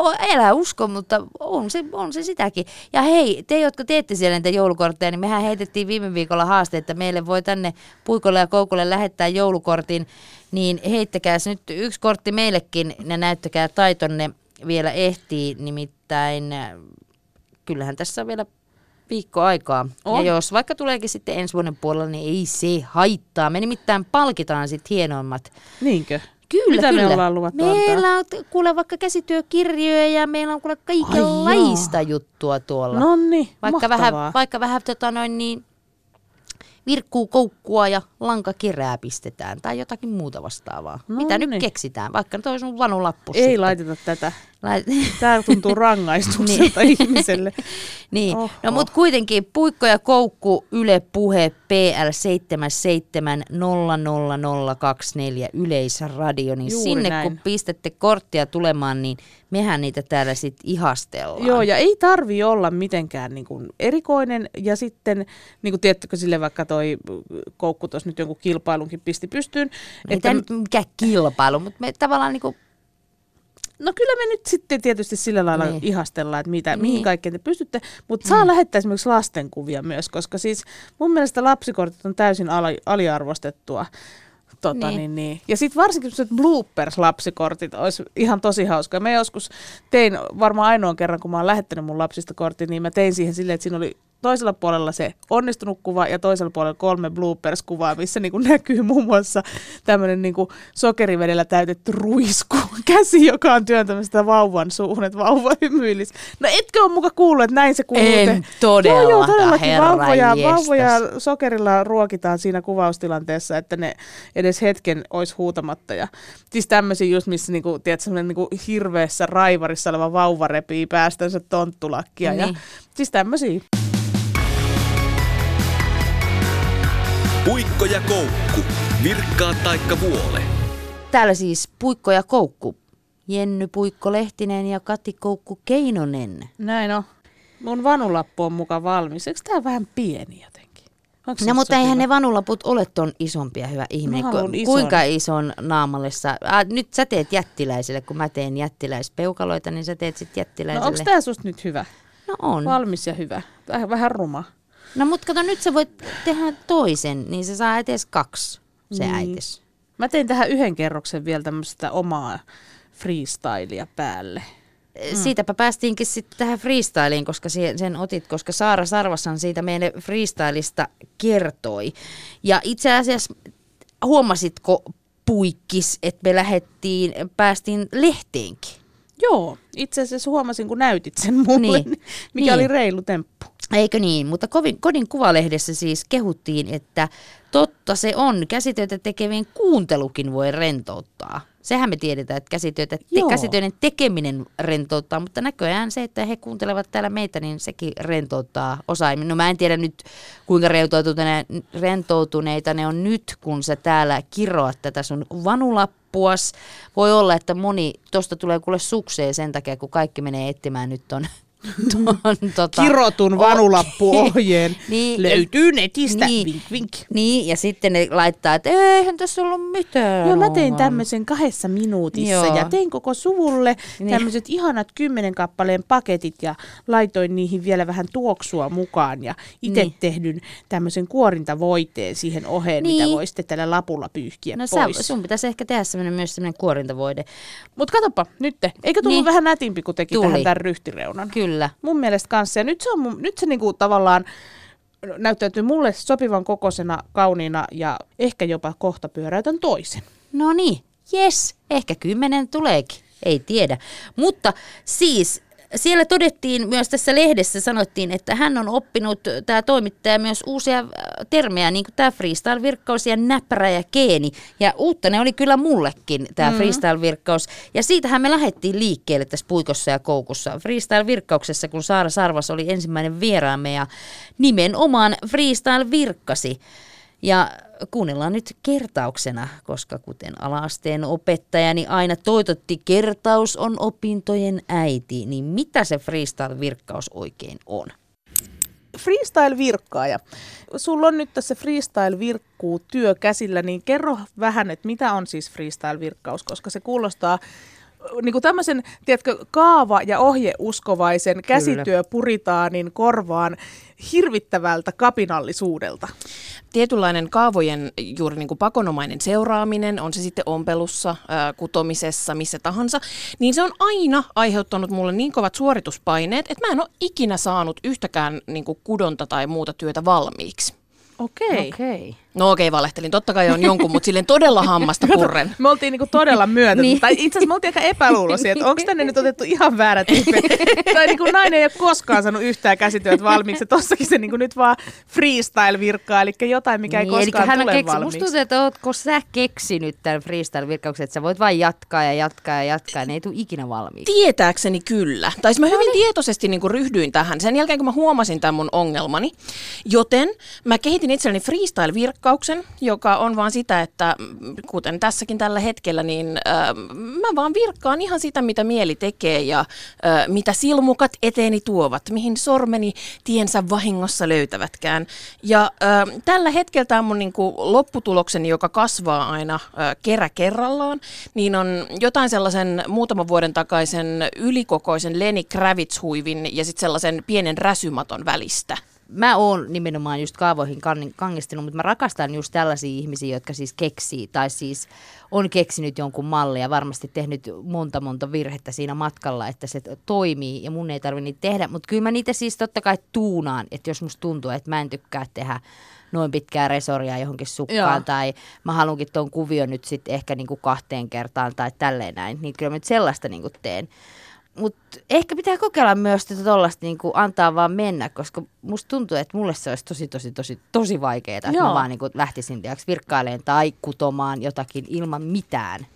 o- älä usko, mutta on se, on se sitäkin. Ja hei, te, jotka teette siellä niitä joulukortteja, niin mehän heitettiin viime viikolla haaste, että meille voi tänne Puikolle ja Koukulle lähettää joulukortin, niin heittäkää se nyt yksi kortti meillekin ja näyttäkää taitonne vielä ehtii, nimittäin äh, kyllähän tässä on vielä viikko aikaa. On. Ja jos vaikka tuleekin sitten ensi vuoden puolella, niin ei se haittaa. Me nimittäin palkitaan sitten hienoimmat Niinkö? Kyllä, Mitä kyllä. me ollaan luvattu Meillä antaa? on kuule vaikka käsityökirjoja ja meillä on kuule kaikenlaista juttua tuolla. No niin, vaikka mahtavaa. vähän, vaikka vähän tota noin niin, virkkuu koukkua ja lankakirää pistetään tai jotakin muuta vastaavaa. No Mitä nyt niin. keksitään, vaikka toi sun vanulappu Ei sitten. laiteta tätä. Lait- Tämä tuntuu rangaistukselta ihmiselle. niin. Oho. No mutta kuitenkin Puikko ja Koukku Yle Puhe PL 770024 Yleisradio, niin Juuri sinne näin. kun pistätte korttia tulemaan, niin mehän niitä täällä sitten ihastellaan. Joo, ja ei tarvi olla mitenkään niin kuin erikoinen. Ja sitten, niin kuin tiedättekö sille vaikka toi koukku tuossa nyt jonkun kilpailunkin pisti pystyyn. Ei tämä nyt mikään kilpailu, mutta me tavallaan niinku, No kyllä me nyt sitten tietysti sillä lailla Niin. ihastellaan, että mitä, Niin. mihin kaikkeen te pystytte. Mutta saa mm. lähettää esimerkiksi lastenkuvia myös, koska siis mun mielestä lapsikortit on täysin ali, aliarvostettua. Tota, Niin. niin. Niin, niin. Ja sitten varsinkin sellaiset bloopers-lapsikortit olisi ihan tosi hauska. Mä joskus tein varmaan ainoan kerran, kun mä oon lähettänyt mun lapsista kortin, niin mä tein siihen silleen, että siinä oli toisella puolella se onnistunut kuva ja toisella puolella kolme bloopers-kuvaa, missä niin kuin näkyy muun muassa tämmöinen niin sokerivedellä täytetty ruisku käsi, joka on työntämässä sitä vauvan suuhun, että vauva hymyilisi. No etkö ole muka kuullut, että näin se kuuluu? En te- todellakaan, Joo, joo, todellakin. Vauvoja, vauvoja sokerilla ruokitaan siinä kuvaustilanteessa, että ne edes hetken olisi huutamatta. Ja siis tämmöisiä just, missä niinku, tiedät, niinku hirveässä raivarissa oleva vauva repii päästänsä tonttulakkia. Ja, Niin. siis tämmöisiä. Puikko ja koukku. Virkkaa taikka vuole. täällä siis Puikko ja Koukku. Jenny Puikko Lehtinen ja Kati Koukku Keinonen. Näin on. Mun vanulappu on mukaan valmis. Eikö tää vähän pieni jotenkin? Onko se No mutta sopiva? eihän ne vanulaput ole ton isompia, hyvä ihminen. Ku- ison. Kuinka ison naamalle sä... Ah, nyt sä teet jättiläiselle, kun mä teen jättiläispeukaloita, niin sä teet sit No jättiläiselle. onko tää susta nyt hyvä? No on. Valmis ja hyvä. Vähän, vähän ruma. No mutta kato, nyt sä voit tehdä toisen, niin se saa etes kaksi, se Niin. äites. Mä tein tähän yhden kerroksen vielä tämmöistä omaa freestylia päälle. Mm. Siitäpä päästiinkin sitten tähän freestyliin, koska sen otit, koska Saara Sarvassan siitä meille freestylista kertoi. Ja itse asiassa huomasitko puikkis, että me lähettiin, päästiin lehteenkin? Joo, itse asiassa huomasin, kun näytit sen mulle, Niin. niin. mikä Niin. oli reilu temppu. Eikö niin? Mutta kovin, kodin kuvalehdessä siis kehuttiin, että totta se on. Käsityötä tekevien kuuntelukin voi rentouttaa. Sehän me tiedetään, että käsityötä, te, käsityöiden tekeminen rentouttaa, mutta näköjään se, että he kuuntelevat täällä meitä, niin sekin rentouttaa osa. No mä en tiedä nyt, kuinka rentoutuneita, rentoutuneita ne on nyt, kun sä täällä kiroat tätä sun vanulappuas. Voi olla, että moni, tosta tulee kuule sukseen sen takia, kun kaikki menee etsimään nyt ton ton, tota, Kirotun vanulappuohjeen. Niin, Löytyy netistä. Niin. Vink, vink. Niin, ja sitten ne laittaa, että eihän tässä ollut mitään. Joo, mä tein tämmöisen kahdessa minuutissa Joo. ja tein koko suvulle Niin. tämmöiset ihanat kymmenen kappaleen paketit ja laitoin niihin vielä vähän tuoksua mukaan ja itse Niin. tehdyn tämmöisen kuorintavoiteen siihen oheen, Niin. mitä voi sitten tällä lapulla pyyhkiä No pois. sä, sun pitäisi ehkä tehdä semmoinen myös semmoinen kuorintavoide. Mutta katoppa, nyt, eikö tullut Niin. vähän nätimpi, kun teki Tuli. tähän tämän ryhtireunan? Kyllä. Mun mielestä kanssa. Ja nyt se, on, nyt se niinku tavallaan näyttäytyy mulle sopivan kokoisena, kauniina ja ehkä jopa kohta pyöräytän toisen. No niin, yes, ehkä kymmenen tuleekin, ei tiedä. Mutta siis siellä todettiin myös tässä lehdessä, sanottiin, että hän on oppinut, tämä toimittaja, myös uusia äh, termejä, niin kuin tämä freestyle-virkkaus ja näppärä ja keeni. Ja uutta ne oli kyllä mullekin, tämä mm-hmm. freestyle-virkkaus. Ja siitähän me lähdettiin liikkeelle tässä puikossa ja koukussa. Freestyle-virkkauksessa, kun Saara Sarvas oli ensimmäinen vieraamme ja nimenomaan freestyle-virkkasi. Ja kuunnellaan nyt kertauksena, koska kuten alaasteen opettajani aina toitotti, kertaus on opintojen äiti, niin mitä se freestyle-virkkaus oikein on? Freestyle-virkkaaja. Sulla on nyt tässä freestyle-virkkuu työ käsillä, niin kerro vähän, että mitä on siis freestyle-virkkaus, koska se kuulostaa niin kuin tämmöisen, tiedätkö, kaava- ja ohjeuskovaisen käsityöpuritaanin korvaan hirvittävältä kapinallisuudelta. tietynlainen kaavojen juuri niin kuin pakonomainen seuraaminen, on se sitten ompelussa, kutomisessa, missä tahansa, niin se on aina aiheuttanut mulle niin kovat suorituspaineet, että mä en ole ikinä saanut yhtäkään niin kuin kudonta tai muuta työtä valmiiksi. Okei. Okei. No okei, valehtelin. Totta kai on jonkun, mutta silleen todella hammasta purren. Me oltiin niinku todella myötä, Niin. tai itse asiassa me oltiin aika epäluuloisia, että onko tänne nyt otettu ihan väärä tyyppi. tai niinku nainen ei ole koskaan saanut yhtään käsityötä valmiiksi, tossakin se niinku nyt vaan freestyle-virkkaa, eli jotain, mikä ei Niin, eli koskaan hän on tule keksi, musta valmiiksi. tuntuu, että ootko sä keksinyt tämän freestyle-virkauksen, että sä voit vain jatkaa ja jatkaa ja jatkaa, ja ne ei tule ikinä valmiiksi. Tietääkseni kyllä. Tai siis mä hyvin tietoisesti niin kuin ryhdyin tähän sen jälkeen, kun mä huomasin tämän mun ongelmani. Joten mä kehitin itselleni freestyle-virkkauksen, joka on vaan sitä, että kuten tässäkin tällä hetkellä, niin äh, mä vaan virkkaan ihan sitä, mitä mieli tekee ja äh, mitä silmukat eteeni tuovat, mihin sormeni tiensä vahingossa löytävätkään. Ja äh, tällä hetkellä tämä mun niin kuin lopputulokseni, joka kasvaa aina äh, kerä kerrallaan, niin on jotain sellaisen muutaman vuoden takaisen ylikokoisen Lenny Kravitz-huivin ja sitten sellaisen pienen räsymaton välistä. Mä oon nimenomaan just kaavoihin kangistunut, mutta mä rakastan just tällaisia ihmisiä, jotka siis keksii tai siis on keksinyt jonkun mallin ja varmasti tehnyt monta monta virhettä siinä matkalla, että se toimii ja mun ei tarvitse niitä tehdä. Mutta kyllä mä niitä siis totta kai tuunaan, että jos musta tuntuu, että mä en tykkää tehdä noin pitkää resoria johonkin sukkaan Joo. tai mä haluankin tuon kuvion nyt sitten ehkä niinku kahteen kertaan tai tälleen näin, niin kyllä mä nyt sellaista niinku teen. Mutta ehkä pitää kokeilla myös tätä tollasta niinku antaa vaan mennä, koska musta tuntuu, että mulle se olisi tosi, tosi, tosi, tosi vaikeaa, että mä vaan niinku lähtisin tiiäks, virkkailemaan tai kutomaan jotakin ilman mitään.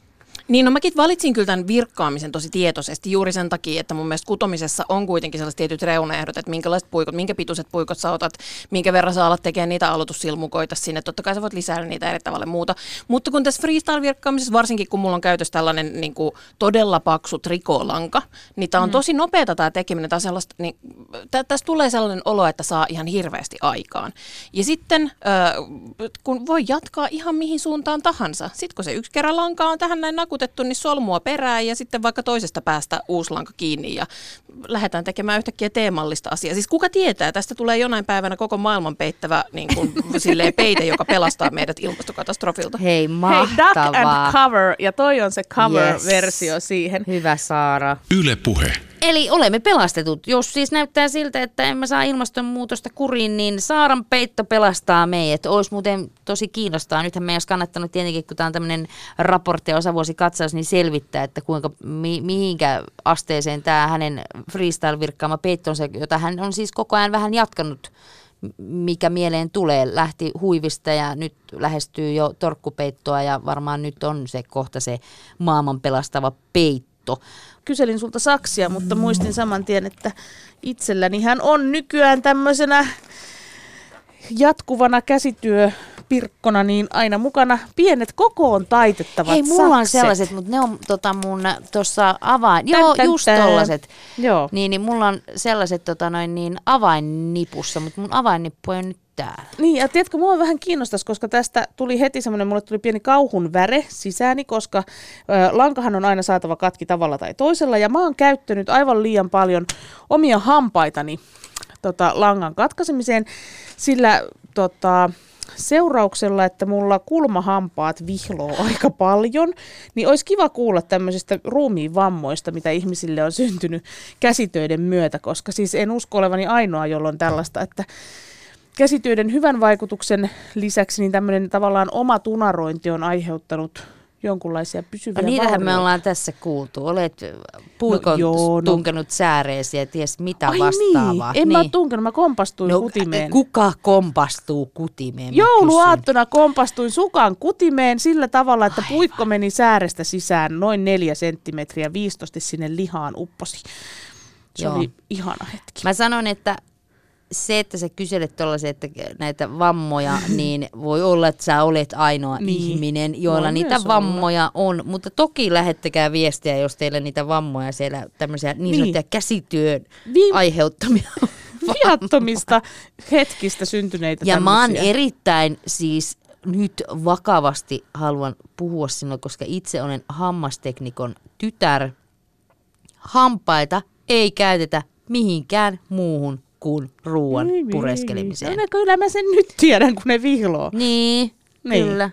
Niin, no mäkin valitsin kyllä tämän virkkaamisen tosi tietoisesti juuri sen takia, että mun mielestä kutomisessa on kuitenkin sellaiset tietyt reunaehdot, että minkälaiset puikot, minkä pituiset puikot sä otat, minkä verran sä alat tekemään niitä aloitussilmukoita sinne. Totta kai sä voit lisäillä niitä eri tavalla muuta. Mutta kun tässä freestyle-virkkaamisessa, varsinkin kun mulla on käytössä tällainen niin kuin todella paksu trikoolanka, niin tää on tosi nopeata tämä tekeminen. Tää sellaista, niin, tä, tästä tulee sellainen olo, että saa ihan hirveästi aikaan. Ja sitten äh, kun voi jatkaa ihan mihin suuntaan tahansa. Sitten kun se yksi kerran lanka on tähän näin nakutettu, niin solmua perään ja sitten vaikka toisesta päästä uusi lanka kiinni ja lähdetään tekemään yhtäkkiä teemallista asiaa. Siis kuka tietää, tästä tulee jonain päivänä koko maailman peittävä niin kuin, silleen peite, joka pelastaa meidät ilmastokatastrofilta. Hei, Hei, mahtavaa. duck and cover, ja toi on se cover-versio Yes. siihen. Hyvä Saara. Yle Puhe. Eli olemme pelastetut. Jos siis näyttää siltä, että emme saa ilmastonmuutosta kuriin, niin Saaran peitto pelastaa meidät. Olisi muuten tosi kiinnostaa. Nythän meidän olisi kannattanut tietenkin, kun tämä on tämmöinen raportti ja osavuosikatsaus, niin selvittää, että kuinka, mi, mihinkä asteeseen tämä hänen freestyle-virkkaama peittonsa, jota hän on siis koko ajan vähän jatkanut, mikä mieleen tulee. Lähti huivista ja nyt lähestyy jo torkkupeittoa ja varmaan nyt on se kohta se maailman pelastava peitto. Kyselin sulta saksia, mutta muistin saman tien, että itselläni hän on nykyään tämmöisenä jatkuvana käsityö virkkona, niin aina mukana pienet kokoon taitettavat Hei, mulla on sakset. sellaiset, mutta ne on tota mun tuossa avain... Joo, tän, just tän. tollaset. Joo. Niin, niin mulla on sellaiset tota noin niin avainnipussa, mutta mun avainnippu on nyt täällä. Niin, ja tiedätkö, mua vähän kiinnostaisi, koska tästä tuli heti semmoinen, mulle tuli pieni kauhun väre sisääni, koska ö, lankahan on aina saatava katki tavalla tai toisella, ja mä oon käyttänyt aivan liian paljon omia hampaitani tota, langan katkaisemiseen, sillä tota, seurauksella, että mulla kulmahampaat vihloo aika paljon, niin olisi kiva kuulla tämmöisistä ruumiin vammoista, mitä ihmisille on syntynyt käsitöiden myötä, koska siis en usko olevani ainoa, jolla on tällaista, että käsityöiden hyvän vaikutuksen lisäksi niin tämmöinen tavallaan oma tunarointi on aiheuttanut jonkunlaisia pysyviä No niitähän me vaurioita. ollaan tässä kuultu. Olet puikon No joo, no. tunkenut sääreesi ja ties mitä Ai vastaavaa. niin, en mä ole tunkenut, mä kompastuin no, kutimeen. Kuka kompastuu kutimeen? mä Jouluaattona kompastuin sukan kutimeen sillä tavalla, että puikko meni säärestä sisään noin neljä senttimetriä, viistosti sinne lihaan upposi. Se Joo. oli ihana hetki. Mä sanon, että se, että sä kyselet tollaisia, että näitä vammoja, niin voi olla, että sä olet ainoa Niin. niin. ihminen, joilla Voi niitä myös olla. vammoja on. Mutta toki lähettäkää viestiä, jos teillä niitä vammoja siellä tämmöisiä niin, Niin. sanottuja käsityön Viim- aiheuttamia Viattomista hetkistä syntyneitä Ja mä oon tämmöisiä. erittäin siis nyt vakavasti haluan puhua sinulle, koska itse olen hammasteknikon tytär. Hampaita ei käytetä mihinkään muuhun kuin ruoan Ei, pureskelemiseen. No, kyllä mä sen nyt tiedän, kun ne vihloo. Niin, Niin. kyllä.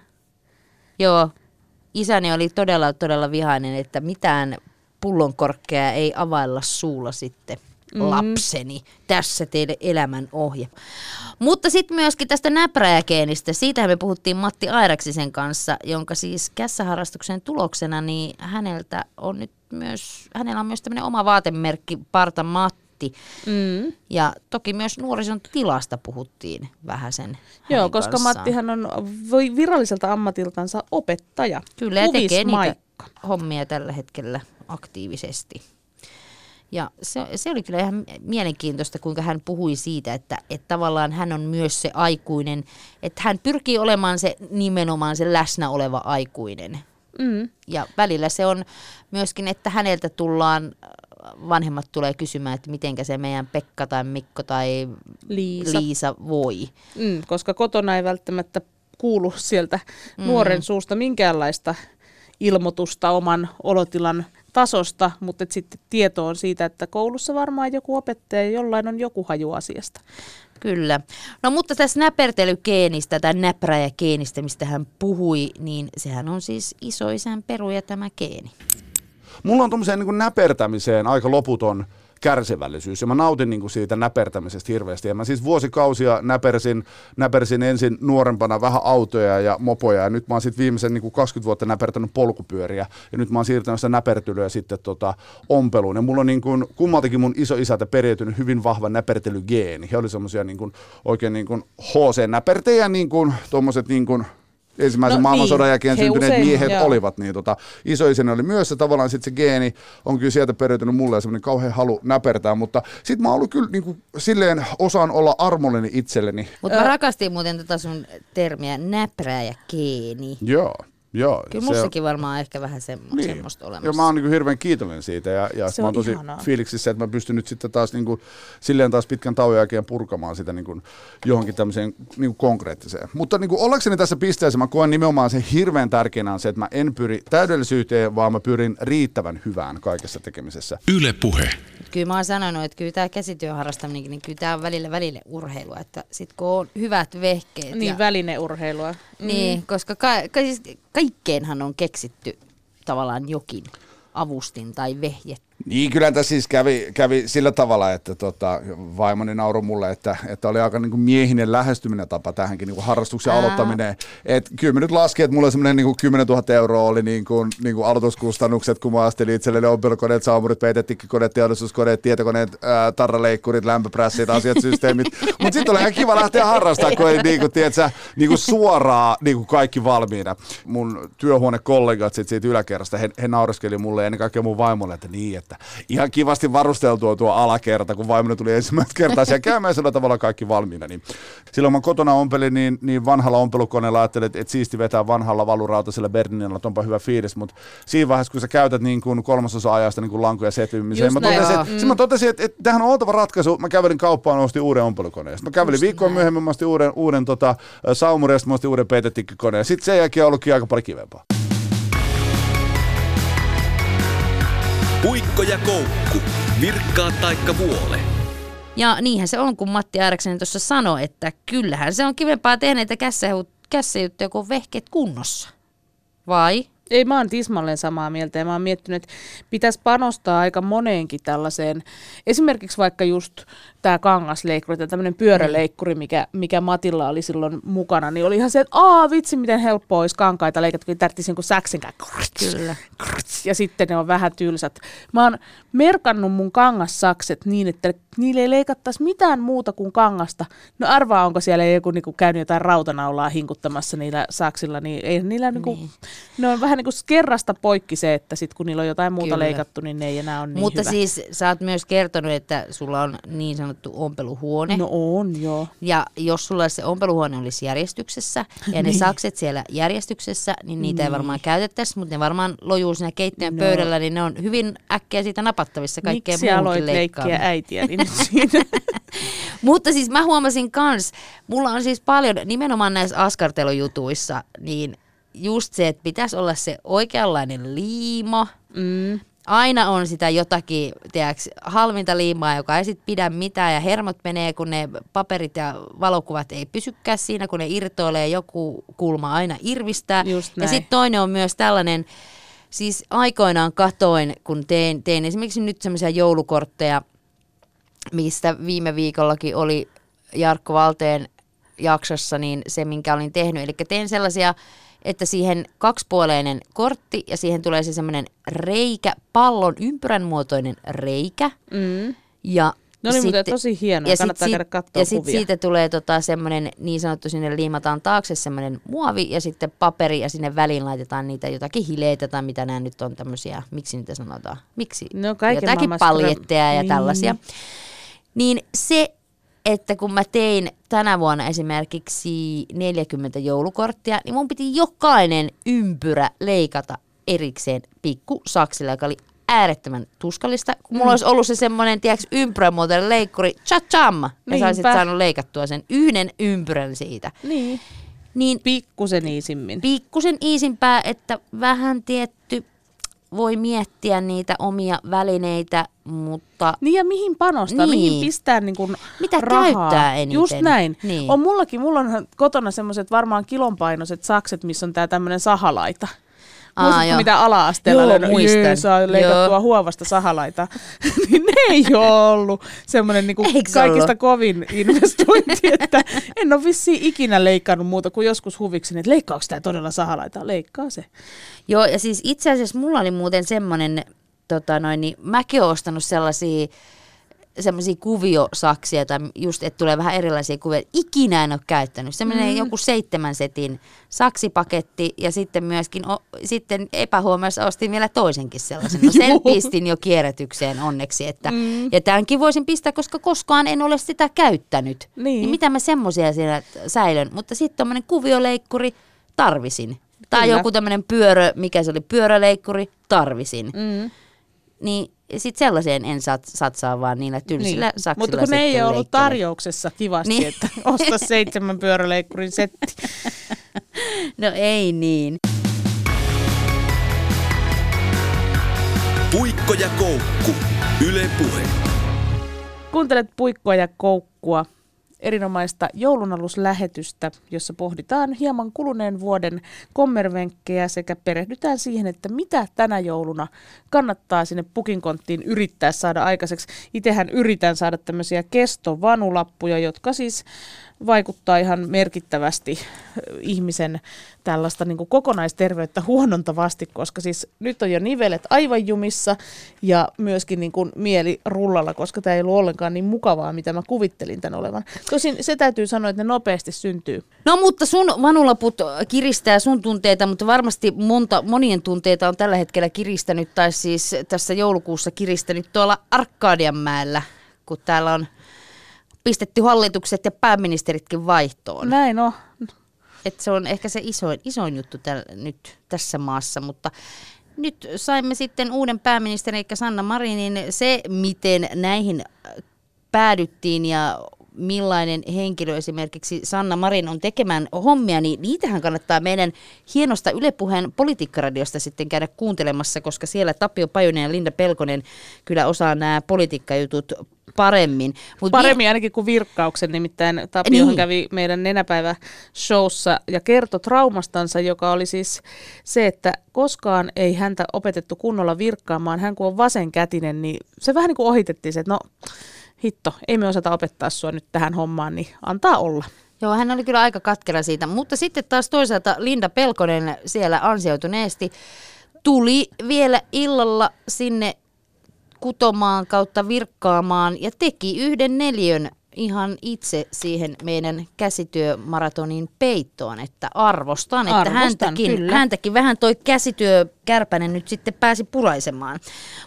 Joo, isäni oli todella, todella vihainen, että mitään pullonkorkkeja ei availla suulla sitten mm. lapseni. Tässä teille elämän ohje. Mutta sitten myöskin tästä näpräjägeenistä, siitähän me puhuttiin Matti Airaksisen kanssa, jonka siis kässäharrastuksen tuloksena, niin häneltä on nyt myös, hänellä on myös tämmöinen oma vaatemerkki, Parta Matti. Mm. Ja toki myös nuorison tilasta puhuttiin vähän sen Joo, koska kanssaan. Mattihan on viralliselta ammatiltansa opettaja. Kyllä, ja tekee niitä hommia tällä hetkellä aktiivisesti. Ja se, se oli kyllä ihan mielenkiintoista, kuinka hän puhui siitä, että, että tavallaan hän on myös se aikuinen, että hän pyrkii olemaan se nimenomaan se läsnä oleva aikuinen. Mm. Ja välillä se on myöskin, että häneltä tullaan, vanhemmat tulee kysymään, että mitenkä se meidän Pekka tai Mikko tai Liisa. Liisa voi. Mm, koska kotona ei välttämättä kuulu sieltä mm. nuoren suusta minkäänlaista ilmoitusta oman olotilan tasosta, mutta sitten tieto on siitä, että koulussa varmaan joku opettaja, jollain on joku haju asiasta. Kyllä. No mutta tässä näpertelygeenistä tai näpräjägeenistä, mistä hän puhui, niin sehän on siis isoisän peruja tämä geeni. Mulla on tommoseen niin näpertämiseen aika loputon kärsivällisyys ja mä nautin niin kuin siitä näpertämisestä hirveästi. Ja mä siis vuosikausia näpersin, näpersin ensin nuorempana vähän autoja ja mopoja ja nyt mä oon sitten viimeisen niin kuin 20 vuotta näpertänyt polkupyöriä ja nyt mä oon siirtänyt sitä näpertelyä sitten tota ompeluun. Ja mulla on niin kuin, kummaltakin mun isoisältä periytynyt hyvin vahva näpertelygeeni. He oli semmosia niin oikein niin kuin HC-näpertejä, niin kuin tuommoiset niin kuin ensimmäisen No maailmansodan niin, jälkeen he syntyneet usein, miehet joo. olivat, niin tota, isoisäni oli myös se tavallaan sitten se geeni on kyllä sieltä periytynyt mulle ja semmoinen kauhean halu näpertää, mutta sitten mä oon ollut kyllä niin kuin, silleen osaan olla armollinen itselleni. Mutta mä rakastin muuten tota sun termiä näpräjägeeni. Joo, joo. Kyllä se- mussakin varmaan ehkä vähän se, niin. semmoista olemassa. Ja mä oon niin hirveän kiitollinen siitä ja, ja Se mä on oon tosi ihanaa. fiiliksissä, että mä pystyn nyt sitten taas niin kuin, silleen taas pitkän tauon jälkeen purkamaan sitä niin kuin, johonkin tämmöiseen niin kuin konkreettiseen. Mutta niin kuin, ollakseni tässä pisteessä mä koen nimenomaan sen hirveän tärkeänä on se, että mä en pyri täydellisyyteen, vaan mä pyrin riittävän hyvään kaikessa tekemisessä. Yle Puhe. Kyllä mä oon sanonut, että kyllä tämä käsityön harrastaminenkin, niin kyllä tämä on välillä välille urheilua. Että sit kun on hyvät vehkeet. Niin ja, välineurheilua. niin koska ka, ka, siis kaikkeenhan on keksitty tavallaan jokin avustin tai vehje. Niin, kyllä tässä siis kävi, kävi sillä tavalla, että tota, vaimoni nauroi mulle, että, että oli aika niin kuin miehinen lähestyminen tapa tähänkin niin kuin harrastuksen Ää. aloittaminen. Et kyllä mä nyt laskin, että mulla semmoinen niin kuin 10 000 euroa oli niin kuin, niin kuin aloituskustannukset, kun mä astelin itselleni ompelukoneet, saumurit, peitetikkokoneet, teollisuuskoneet, tietokoneet, ää, tarraleikkurit, lämpöprässit, asiat, systeemit. Mutta sitten oli ihan kiva lähteä harrastamaan, kun ei niin kuin, tiedätkö, niin kuin suoraan niin kuin kaikki valmiina. Mun työhuonekollegat sit siitä yläkerrasta, he, he naureskeli mulle ja ennen kaikkea mun vaimolle, että niin, että että ihan kivasti varusteltua tuo alakerta, kun vaimoni tuli ensimmäistä kertaa siellä käymään sillä tavalla kaikki valmiina. Niin silloin mä kotona ompelin, niin, niin vanhalla ompelukoneella ajattelin, että, että siisti vetää vanhalla valurautasella Berninilla, että onpa hyvä fiilis, mutta siinä vaiheessa, kun sä käytät niin kuin kolmasosa ajasta niin kuin lankuja setvimiseen, Just mä totesin, että, mm. mä totesin, että, että tämähän on oltava ratkaisu. Mä kävelin kauppaan ja ostin uuden ompelukoneen. Sitten mä kävelin viikkoa myöhemmin, mä ostin uuden, uuden tota, saumurin ja sitten mä ostin uuden peitetikkikoneen. Sitten sen jälkeen ollutkin aika paljon kivempaa. Puikko ja koukku. Virkkaa taikka vuole. Ja niinhän se on, kun Matti Ääräksen tuossa sanoi, että kyllähän se on kivempaa kässähu- kässäjuttuja, kun on vehkeet kunnossa. Vai? Ei, mä oon tismalleen samaa mieltä ja mä oon miettinyt, että pitäisi panostaa aika moneenkin tällaiseen. Esimerkiksi vaikka just tämä kangasleikkuri tai tämmöinen pyöräleikkuri, mikä, mikä Matilla oli silloin mukana, niin oli ihan se, että aa vitsi, miten helppoa olisi kankaita leikata, kun tarvitsisi jonkun säksin Kyllä. ja sitten ne on vähän tylsät. Mä oon merkannut mun kangassakset niin, että niille ei leikattaisi mitään muuta kuin kangasta. No arvaa, onko siellä joku niinku käynyt jotain rautanaulaa hinkuttamassa niillä saksilla, niin ei niillä niinku, Niin. ne on vähän niin kuin kerrasta poikki se, että sit kun niillä on jotain muuta Kyllä. leikattu, niin ne ei enää ole niin Mutta hyvä. siis sä oot myös kertonut, että sulla on niin sanottu ompeluhuone. No on, joo. Ja jos sulla se ompeluhuone olisi järjestyksessä ja ne Niin. sakset siellä järjestyksessä, niin niitä ei varmaan käytettäisi, mutta ne varmaan lojuu siinä keittiön No. pöydällä, niin ne on hyvin äkkiä siitä napattavissa kaikkeen Miksi aloit leikkiä äitiä, niin siinä. Mutta siis mä huomasin kans, mulla on siis paljon, nimenomaan näissä askartelujutuissa, niin just se, että pitäisi olla se oikeanlainen liima. mm. Aina on sitä jotakin, tiedätkö, halvinta liimaa, joka ei sit pidä mitään ja hermot menee, kun ne paperit ja valokuvat ei pysykään siinä, kun ne irtoilee, joku kulma aina irvistää. Ja sitten toinen on myös tällainen, siis aikoinaan katoin, kun tein, tein esimerkiksi nyt semmoisia joulukortteja, mistä viime viikollakin oli Jarkko Valteen jaksossa, niin se, minkä olin tehnyt. Eli tein sellaisia, että siihen kaksipuoleinen kortti ja siihen tulee se semmoinen reikä, pallon ympyrän muotoinen reikä. Mm. Ja Ne oli muuten sitten- tosi hienoja, ja kannattaa sit, käydä katsoa Ja sitten siitä tulee tota semmoinen niin sanottu, sinne liimataan taakse semmoinen muovi ja sitten paperi ja sinne väliin laitetaan niitä jotakin hileitä tai mitä nämä nyt on tämmöisiä, miksi niitä sanotaan, miksi No, jotakin paljetteja ja niin. tällaisia. Niin se, että kun mä tein tänä vuonna esimerkiksi 40 joulukorttia, niin mun piti jokainen ympyrä leikata erikseen pikku saksilla, joka oli äärettömän tuskallista. Kun mulla mm. olisi ollut se semmoinen, tiedätkö, ympyränmuotoinen leikkuri, cha-cham, ja sä olisit saanut leikattua sen yhden ympyrän siitä. Niin, Niin pikkusen iisimmin. pikkusen iisimpää, että vähän tietty voi miettiä niitä omia välineitä, mutta Niin ja mihin panostaa, Niin. mihin pistää niin kuin Mitä rahaa. käyttää eniten. Just näin. Niin. On mullakin, mulla on kotona semmoiset varmaan kilonpainoiset sakset, missä on tää tämmönen sahalaita. Aa, Muistatko, mitä ala-asteella Joo, muistan. Saa leikattua Joo. huovasta sahalaita. niin ne ei ole ollut semmoinen niinku kaikista ollut? kovin investointi, että en ole vissiin ikinä leikannut muuta kuin joskus huviksi, että leikkaako tämä todella sahalaita? Leikkaa se. Joo, ja siis itse asiassa mulla oli muuten semmoinen, tota noin, niin mäkin olen ostanut sellaisia semmoisia kuviosaksia, tai just, että tulee vähän erilaisia kuvia. Ikinä en ole käyttänyt. Semmoinen mm. joku seitsemän setin saksipaketti, ja sitten myöskin, o, sitten epähuomioissa ostin vielä toisenkin sellaisen. No sen pistin jo kierrätykseen onneksi, että, mm. ja tämänkin voisin pistää, koska koskaan en ole sitä käyttänyt. Niin. niin mitä mä semmoisia siinä säilön. Mutta sitten tommonen kuvioleikkuri tarvisin. Tai Kyllä. joku tämmöinen pyörö, mikä se oli, pyöräleikkuri, tarvisin. Mm. Niin sit sellaiseen en sat, satsaa, vaan niillä tylsillä niin. saksilla Mutta kun ne ei sitten ole ollut tarjouksessa kivasti, niin. että osta seitsemän pyöräleikkurin setti. No ei niin. Puikko ja koukku. Yle Puhe. Kuuntelet Puikkoa ja Koukkua, erinomaista joulunaluslähetystä, jossa pohditaan hieman kuluneen vuoden kommervenkkejä sekä perehdytään siihen, että mitä tänä jouluna kannattaa sinne pukinkonttiin yrittää saada aikaiseksi. Itsehän yritän saada tämmöisiä kestovanulappuja, jotka siis vaikuttaa ihan merkittävästi ihmisen tällaista niin kokonaisterveyttä huonontavasti, koska siis nyt on jo nivelet aivan jumissa ja myöskin niin kuin mieli rullalla, koska tämä ei ollut ollenkaan niin mukavaa, mitä mä kuvittelin tämän olevan. Tosin se täytyy sanoa, että ne nopeasti syntyy. No mutta sun vanulaput kiristää sun tunteita, mutta varmasti monta, monien tunteita on tällä hetkellä kiristänyt, tai siis tässä joulukuussa kiristänyt tuolla Arkadianmäellä, kun täällä on pistetty hallitukset ja pääministeritkin vaihtoon. Näin on. Et se on ehkä se isoin, isoin juttu täl, nyt tässä maassa, mutta nyt saimme sitten uuden pääministerin, eli Sanna Marinin. Se, miten näihin päädyttiin ja millainen henkilö esimerkiksi Sanna Marin on tekemään hommia, niin niitähän kannattaa meidän hienosta Yle Puheen politiikkaradiosta sitten käydä kuuntelemassa, koska siellä Tapio Pajunen ja Linda Pelkonen kyllä osaa nämä politiikkajutut paremmin. Mut paremmin ainakin kuin virkkauksen, nimittäin Tapio niin. kävi meidän nenäpäivä showssa ja kertoi traumastansa, joka oli siis se, että koskaan ei häntä opetettu kunnolla virkkaamaan. Hän kun on vasenkätinen, niin se vähän niin kuin ohitettiin se, että no hitto, ei me osata opettaa sua nyt tähän hommaan, niin antaa olla. Joo, hän oli kyllä aika katkera siitä, mutta sitten taas toisaalta Linda Pelkonen siellä ansioituneesti tuli vielä illalla sinne kutomaan kautta virkkaamaan ja teki yhden neljön ihan itse siihen meidän käsityömaratonin peittoon, että arvostan, että arvostan, häntäkin, häntäkin vähän toi käsityökärpänen nyt sitten pääsi puraisemaan.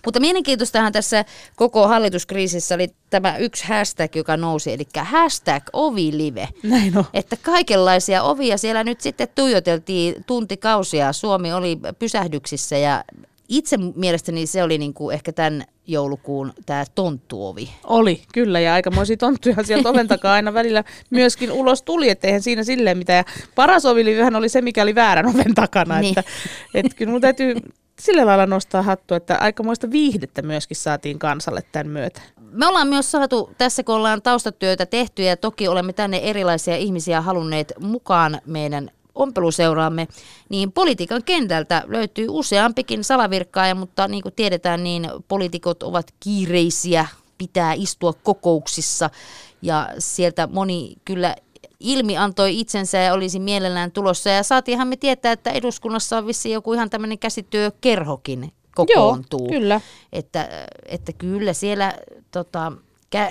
Mutta mielenkiintoistahan tässä koko hallituskriisissä oli tämä yksi hashtag, joka nousi, eli hashtag ovilive. Näin on. Että kaikenlaisia ovia siellä nyt sitten tuijoteltiin tuntikausia. Suomi oli pysähdyksissä ja itse mielestäni se oli niinku ehkä tämän joulukuun tämä tonttuovi. Oli, kyllä, ja aikamoisia tonttuja sieltä oven takaa aina välillä myöskin ulos tuli, etteihän siinä silleen mitään. Ja paras ovilivyhän oli se, mikä oli väärän oven takana, niin. että, että kyllä mun täytyy sillä lailla nostaa hattu, että aikamoista viihdettä myöskin saatiin kansalle tämän myötä. Me ollaan myös saatu tässä, kun ollaan taustatyötä tehty ja toki olemme tänne erilaisia ihmisiä halunneet mukaan meidän ompeluseuraamme, niin politiikan kentältä löytyy useampikin salavirkkaaja, mutta niin kuin tiedetään, niin poliitikot ovat kiireisiä, pitää istua kokouksissa ja sieltä moni kyllä ilmi antoi itsensä ja olisi mielellään tulossa. Ja saatiinhan me tietää, että eduskunnassa on vissi joku ihan tämmöinen käsityökerhokin kokoontuu. Joo, kyllä. Että, että kyllä siellä tota,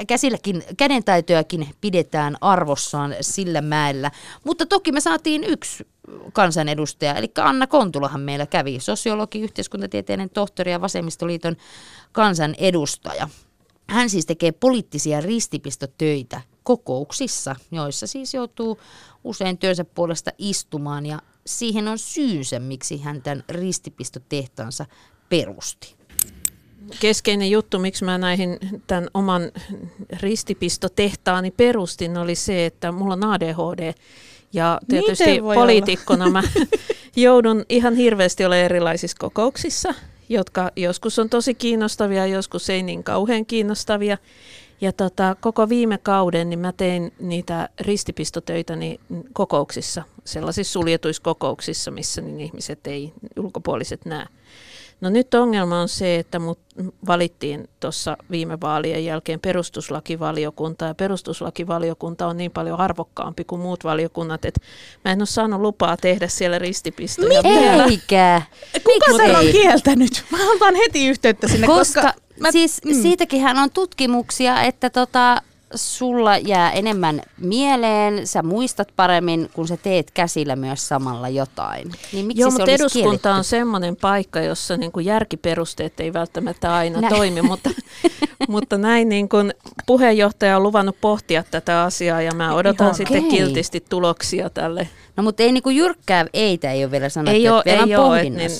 käsilläkin, kädentaitojakin pidetään arvossaan sillä mäellä. Mutta toki me saatiin yksi kansanedustaja, eli Anna Kontulahan meillä kävi, sosiologi, yhteiskuntatieteiden tohtori ja vasemmistoliiton kansanedustaja. Hän siis tekee poliittisia ristipistotöitä kokouksissa, joissa siis joutuu usein työnsä puolesta istumaan ja siihen on syynsä, miksi hän tämän ristipistotehtaansa perusti keskeinen juttu, miksi mä näihin tämän oman ristipistotehtaani perustin, oli se, että mulla on ADHD. Ja tietysti poliitikkona mä joudun ihan hirveästi olemaan erilaisissa kokouksissa, jotka joskus on tosi kiinnostavia, joskus ei niin kauhean kiinnostavia. Ja tota, koko viime kauden niin mä tein niitä ristipistotöitä niin kokouksissa, sellaisissa suljetuissa kokouksissa, missä niin ihmiset ei, ulkopuoliset näe. No nyt ongelma on se, että mut valittiin tuossa viime vaalien jälkeen perustuslakivaliokunta ja perustuslakivaliokunta on niin paljon arvokkaampi kuin muut valiokunnat, että mä en ole saanut lupaa tehdä siellä ristipistoja. Eikä. Kuka sen on kieltänyt? Mä otan heti yhteyttä sinne, koska... koska mä, siis mm. siitäkin hän on tutkimuksia, että tota, sulla jää enemmän mieleen, sä muistat paremmin, kun sä teet käsillä myös samalla jotain. Niin miksi Joo, se mutta eduskunta kielletty? on semmoinen paikka, jossa niin kuin järkiperusteet ei välttämättä aina näin. toimi, mutta, mutta näin niin kuin puheenjohtaja on luvannut pohtia tätä asiaa ja mä odotan Joo, sitten okay. kiltisti tuloksia tälle. No mutta ei niin kuin jyrkkää eitä ei ole vielä sanottu, ei ole, vielä ei ole, niin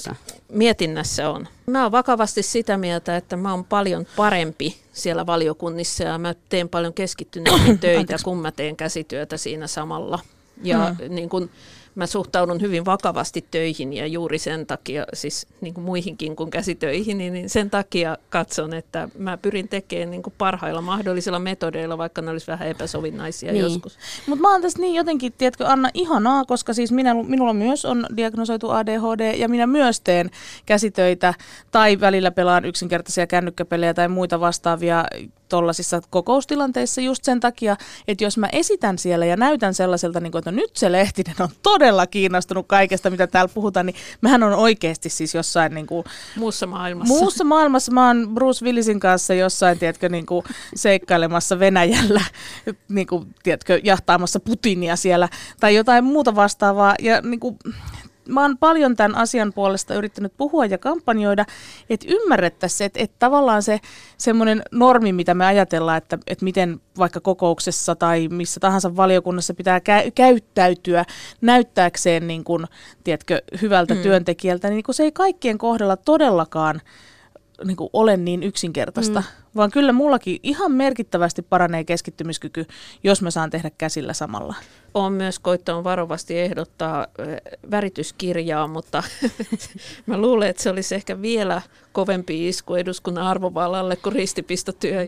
mietinnässä on. Mä oon vakavasti sitä mieltä, että mä oon paljon parempi siellä valiokunnissa ja mä teen paljon keskittyneitä töitä, kun mä teen käsityötä siinä samalla. Ja hmm. niin kun, mä suhtaudun hyvin vakavasti töihin ja juuri sen takia, siis niin kuin muihinkin kuin käsitöihin, niin, niin sen takia katson, että mä pyrin tekemään niin kuin parhailla mahdollisilla metodeilla, vaikka ne olisi vähän epäsovinnaisia niin. joskus. Mutta mä oon tässä niin jotenkin, tiedätkö Anna, ihanaa, koska siis minä, minulla myös on diagnosoitu ADHD ja minä myös teen käsitöitä tai välillä pelaan yksinkertaisia kännykkäpelejä tai muita vastaavia tuollaisissa kokoustilanteissa just sen takia, että jos mä esitän siellä ja näytän sellaiselta, niin kuin, että no nyt se Lehtinen on todella kiinnostunut kaikesta, mitä täällä puhutaan, niin mähän on oikeasti siis jossain niin kuin, muussa maailmassa. Muussa maailmassa mä oon Bruce Willisin kanssa jossain, tiedätkö, niin kuin seikkailemassa Venäjällä, niin kuin, tiedätkö, jahtaamassa Putinia siellä tai jotain muuta vastaavaa. Ja niin kuin, mä oon paljon tämän asian puolesta yrittänyt puhua ja kampanjoida, että ymmärrettäisiin se, että, että tavallaan se semmoinen normi, mitä me ajatellaan, että, että miten vaikka kokouksessa tai missä tahansa valiokunnassa pitää kä- käyttäytyä näyttääkseen niin kuin, tiedätkö, hyvältä mm. työntekijältä, niin kuin se ei kaikkien kohdalla todellakaan niin kuin ole niin yksinkertaista, mm. Vaan kyllä mullakin ihan merkittävästi paranee keskittymiskyky, jos mä saan tehdä käsillä samalla. Olen myös koittanut varovasti ehdottaa värityskirjaa, mutta mä luulen, että se olisi ehkä vielä kovempi isku eduskunnan arvovallalle kuin ristipistotyö.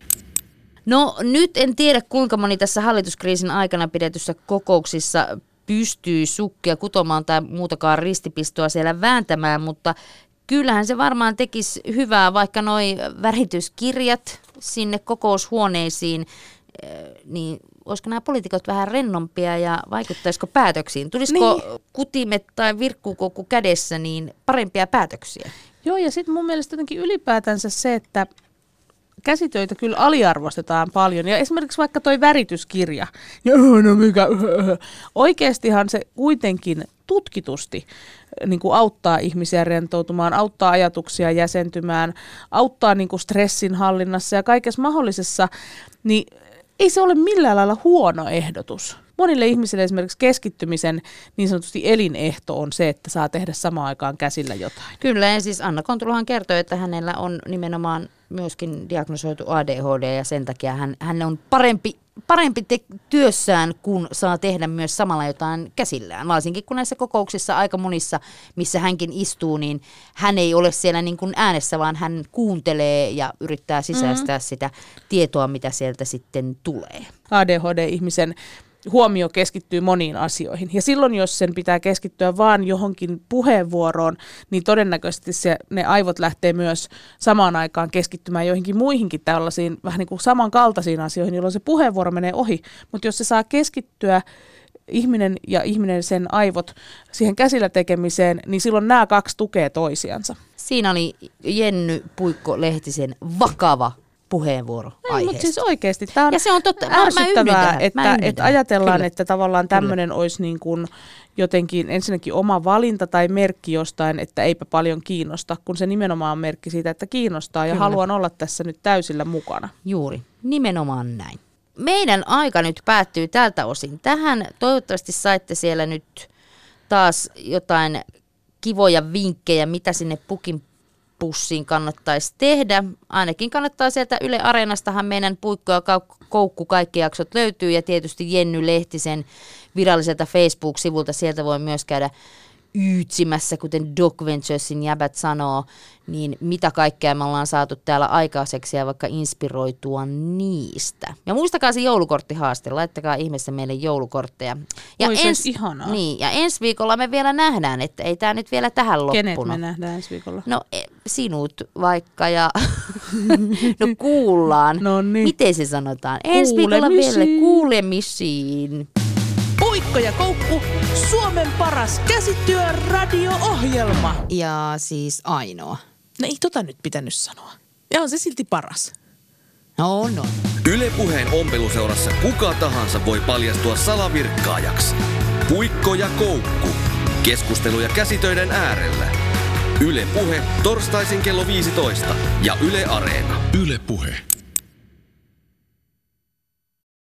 No nyt en tiedä, kuinka moni tässä hallituskriisin aikana pidetyssä kokouksissa pystyy sukkia kutomaan tai muutakaan ristipistoa siellä vääntämään, mutta kyllähän se varmaan tekisi hyvää, vaikka noi värityskirjat sinne kokoushuoneisiin, eh, niin olisiko nämä poliitikot vähän rennompia ja vaikuttaisiko päätöksiin? Tulisiko niin. kutimet tai virkkuukokku kädessä niin parempia päätöksiä? Joo, ja sitten mun mielestä jotenkin ylipäätänsä se, että käsitöitä kyllä aliarvostetaan paljon. Ja esimerkiksi vaikka toi värityskirja. No mikä, oikeastihan se kuitenkin tutkitusti niin kuin auttaa ihmisiä rentoutumaan, auttaa ajatuksia jäsentymään, auttaa niin kuin stressin hallinnassa ja kaikessa mahdollisessa, niin ei se ole millään lailla huono ehdotus. Monille ihmisille esimerkiksi keskittymisen niin sanotusti elinehto on se, että saa tehdä samaan aikaan käsillä jotain. Kyllä, ja siis Anna Kontulahan kertoi, että hänellä on nimenomaan myöskin diagnosoitu ADHD ja sen takia hän, hän on parempi, parempi te- työssään, kun saa tehdä myös samalla jotain käsillään. Varsinkin kun näissä kokouksissa aika monissa, missä hänkin istuu, niin hän ei ole siellä niin kuin äänessä, vaan hän kuuntelee ja yrittää sisäistää mm-hmm. sitä tietoa, mitä sieltä sitten tulee. ADHD-ihmisen huomio keskittyy moniin asioihin. Ja silloin, jos sen pitää keskittyä vaan johonkin puheenvuoroon, niin todennäköisesti se, ne aivot lähtee myös samaan aikaan keskittymään joihinkin muihinkin tällaisiin vähän niin kuin samankaltaisiin asioihin, jolloin se puheenvuoro menee ohi. Mutta jos se saa keskittyä ihminen ja ihminen sen aivot siihen käsillä tekemiseen, niin silloin nämä kaksi tukee toisiansa. Siinä oli Jenny Puikko-Lehtisen vakava puheenvuoro Ei, mutta siis oikeasti tämä on, ja se on totta, ärsyttävää, mä, että, että ajatellaan, Kyllä. että tavallaan tämmöinen olisi niin kuin jotenkin ensinnäkin oma valinta tai merkki jostain, että eipä paljon kiinnosta, kun se nimenomaan on merkki siitä, että kiinnostaa ja Kyllä. haluan olla tässä nyt täysillä mukana. Juuri, nimenomaan näin. Meidän aika nyt päättyy tältä osin tähän. Toivottavasti saitte siellä nyt taas jotain kivoja vinkkejä, mitä sinne pukin pussiin kannattaisi tehdä. Ainakin kannattaa sieltä Yle Areenastahan meidän puikko ja koukku kaikki jaksot löytyy ja tietysti Jenny Lehtisen viralliselta Facebook-sivulta sieltä voi myös käydä yytsimässä, kuten Doc Venturesin jäbät sanoo, niin mitä kaikkea me ollaan saatu täällä aikaiseksi ja vaikka inspiroitua niistä. Ja muistakaa se joulukorttihaaste, laittakaa ihmeessä meille joulukortteja. Ja, Oi, ens, ihanaa. Niin, ja ensi viikolla me vielä nähdään, että ei tämä nyt vielä tähän loppunut. Kenet me nähdään ensi viikolla? No e, sinut vaikka ja no kuullaan. No niin. Miten se sanotaan? Ensi viikolla vielä kuulemisiin. Puikko ja Koukku, Suomen paras käsityö radio-ohjelma. Ja siis ainoa. No ei tota nyt pitänyt sanoa. Ja on se silti paras. No, no. Yle Puheen ompeluseurassa kuka tahansa voi paljastua salavirkkaajaksi. Puikko ja Koukku. Keskusteluja käsitöiden äärellä. Yle Puhe, torstaisin kello 15 ja Yle Areena. Yle Puhe.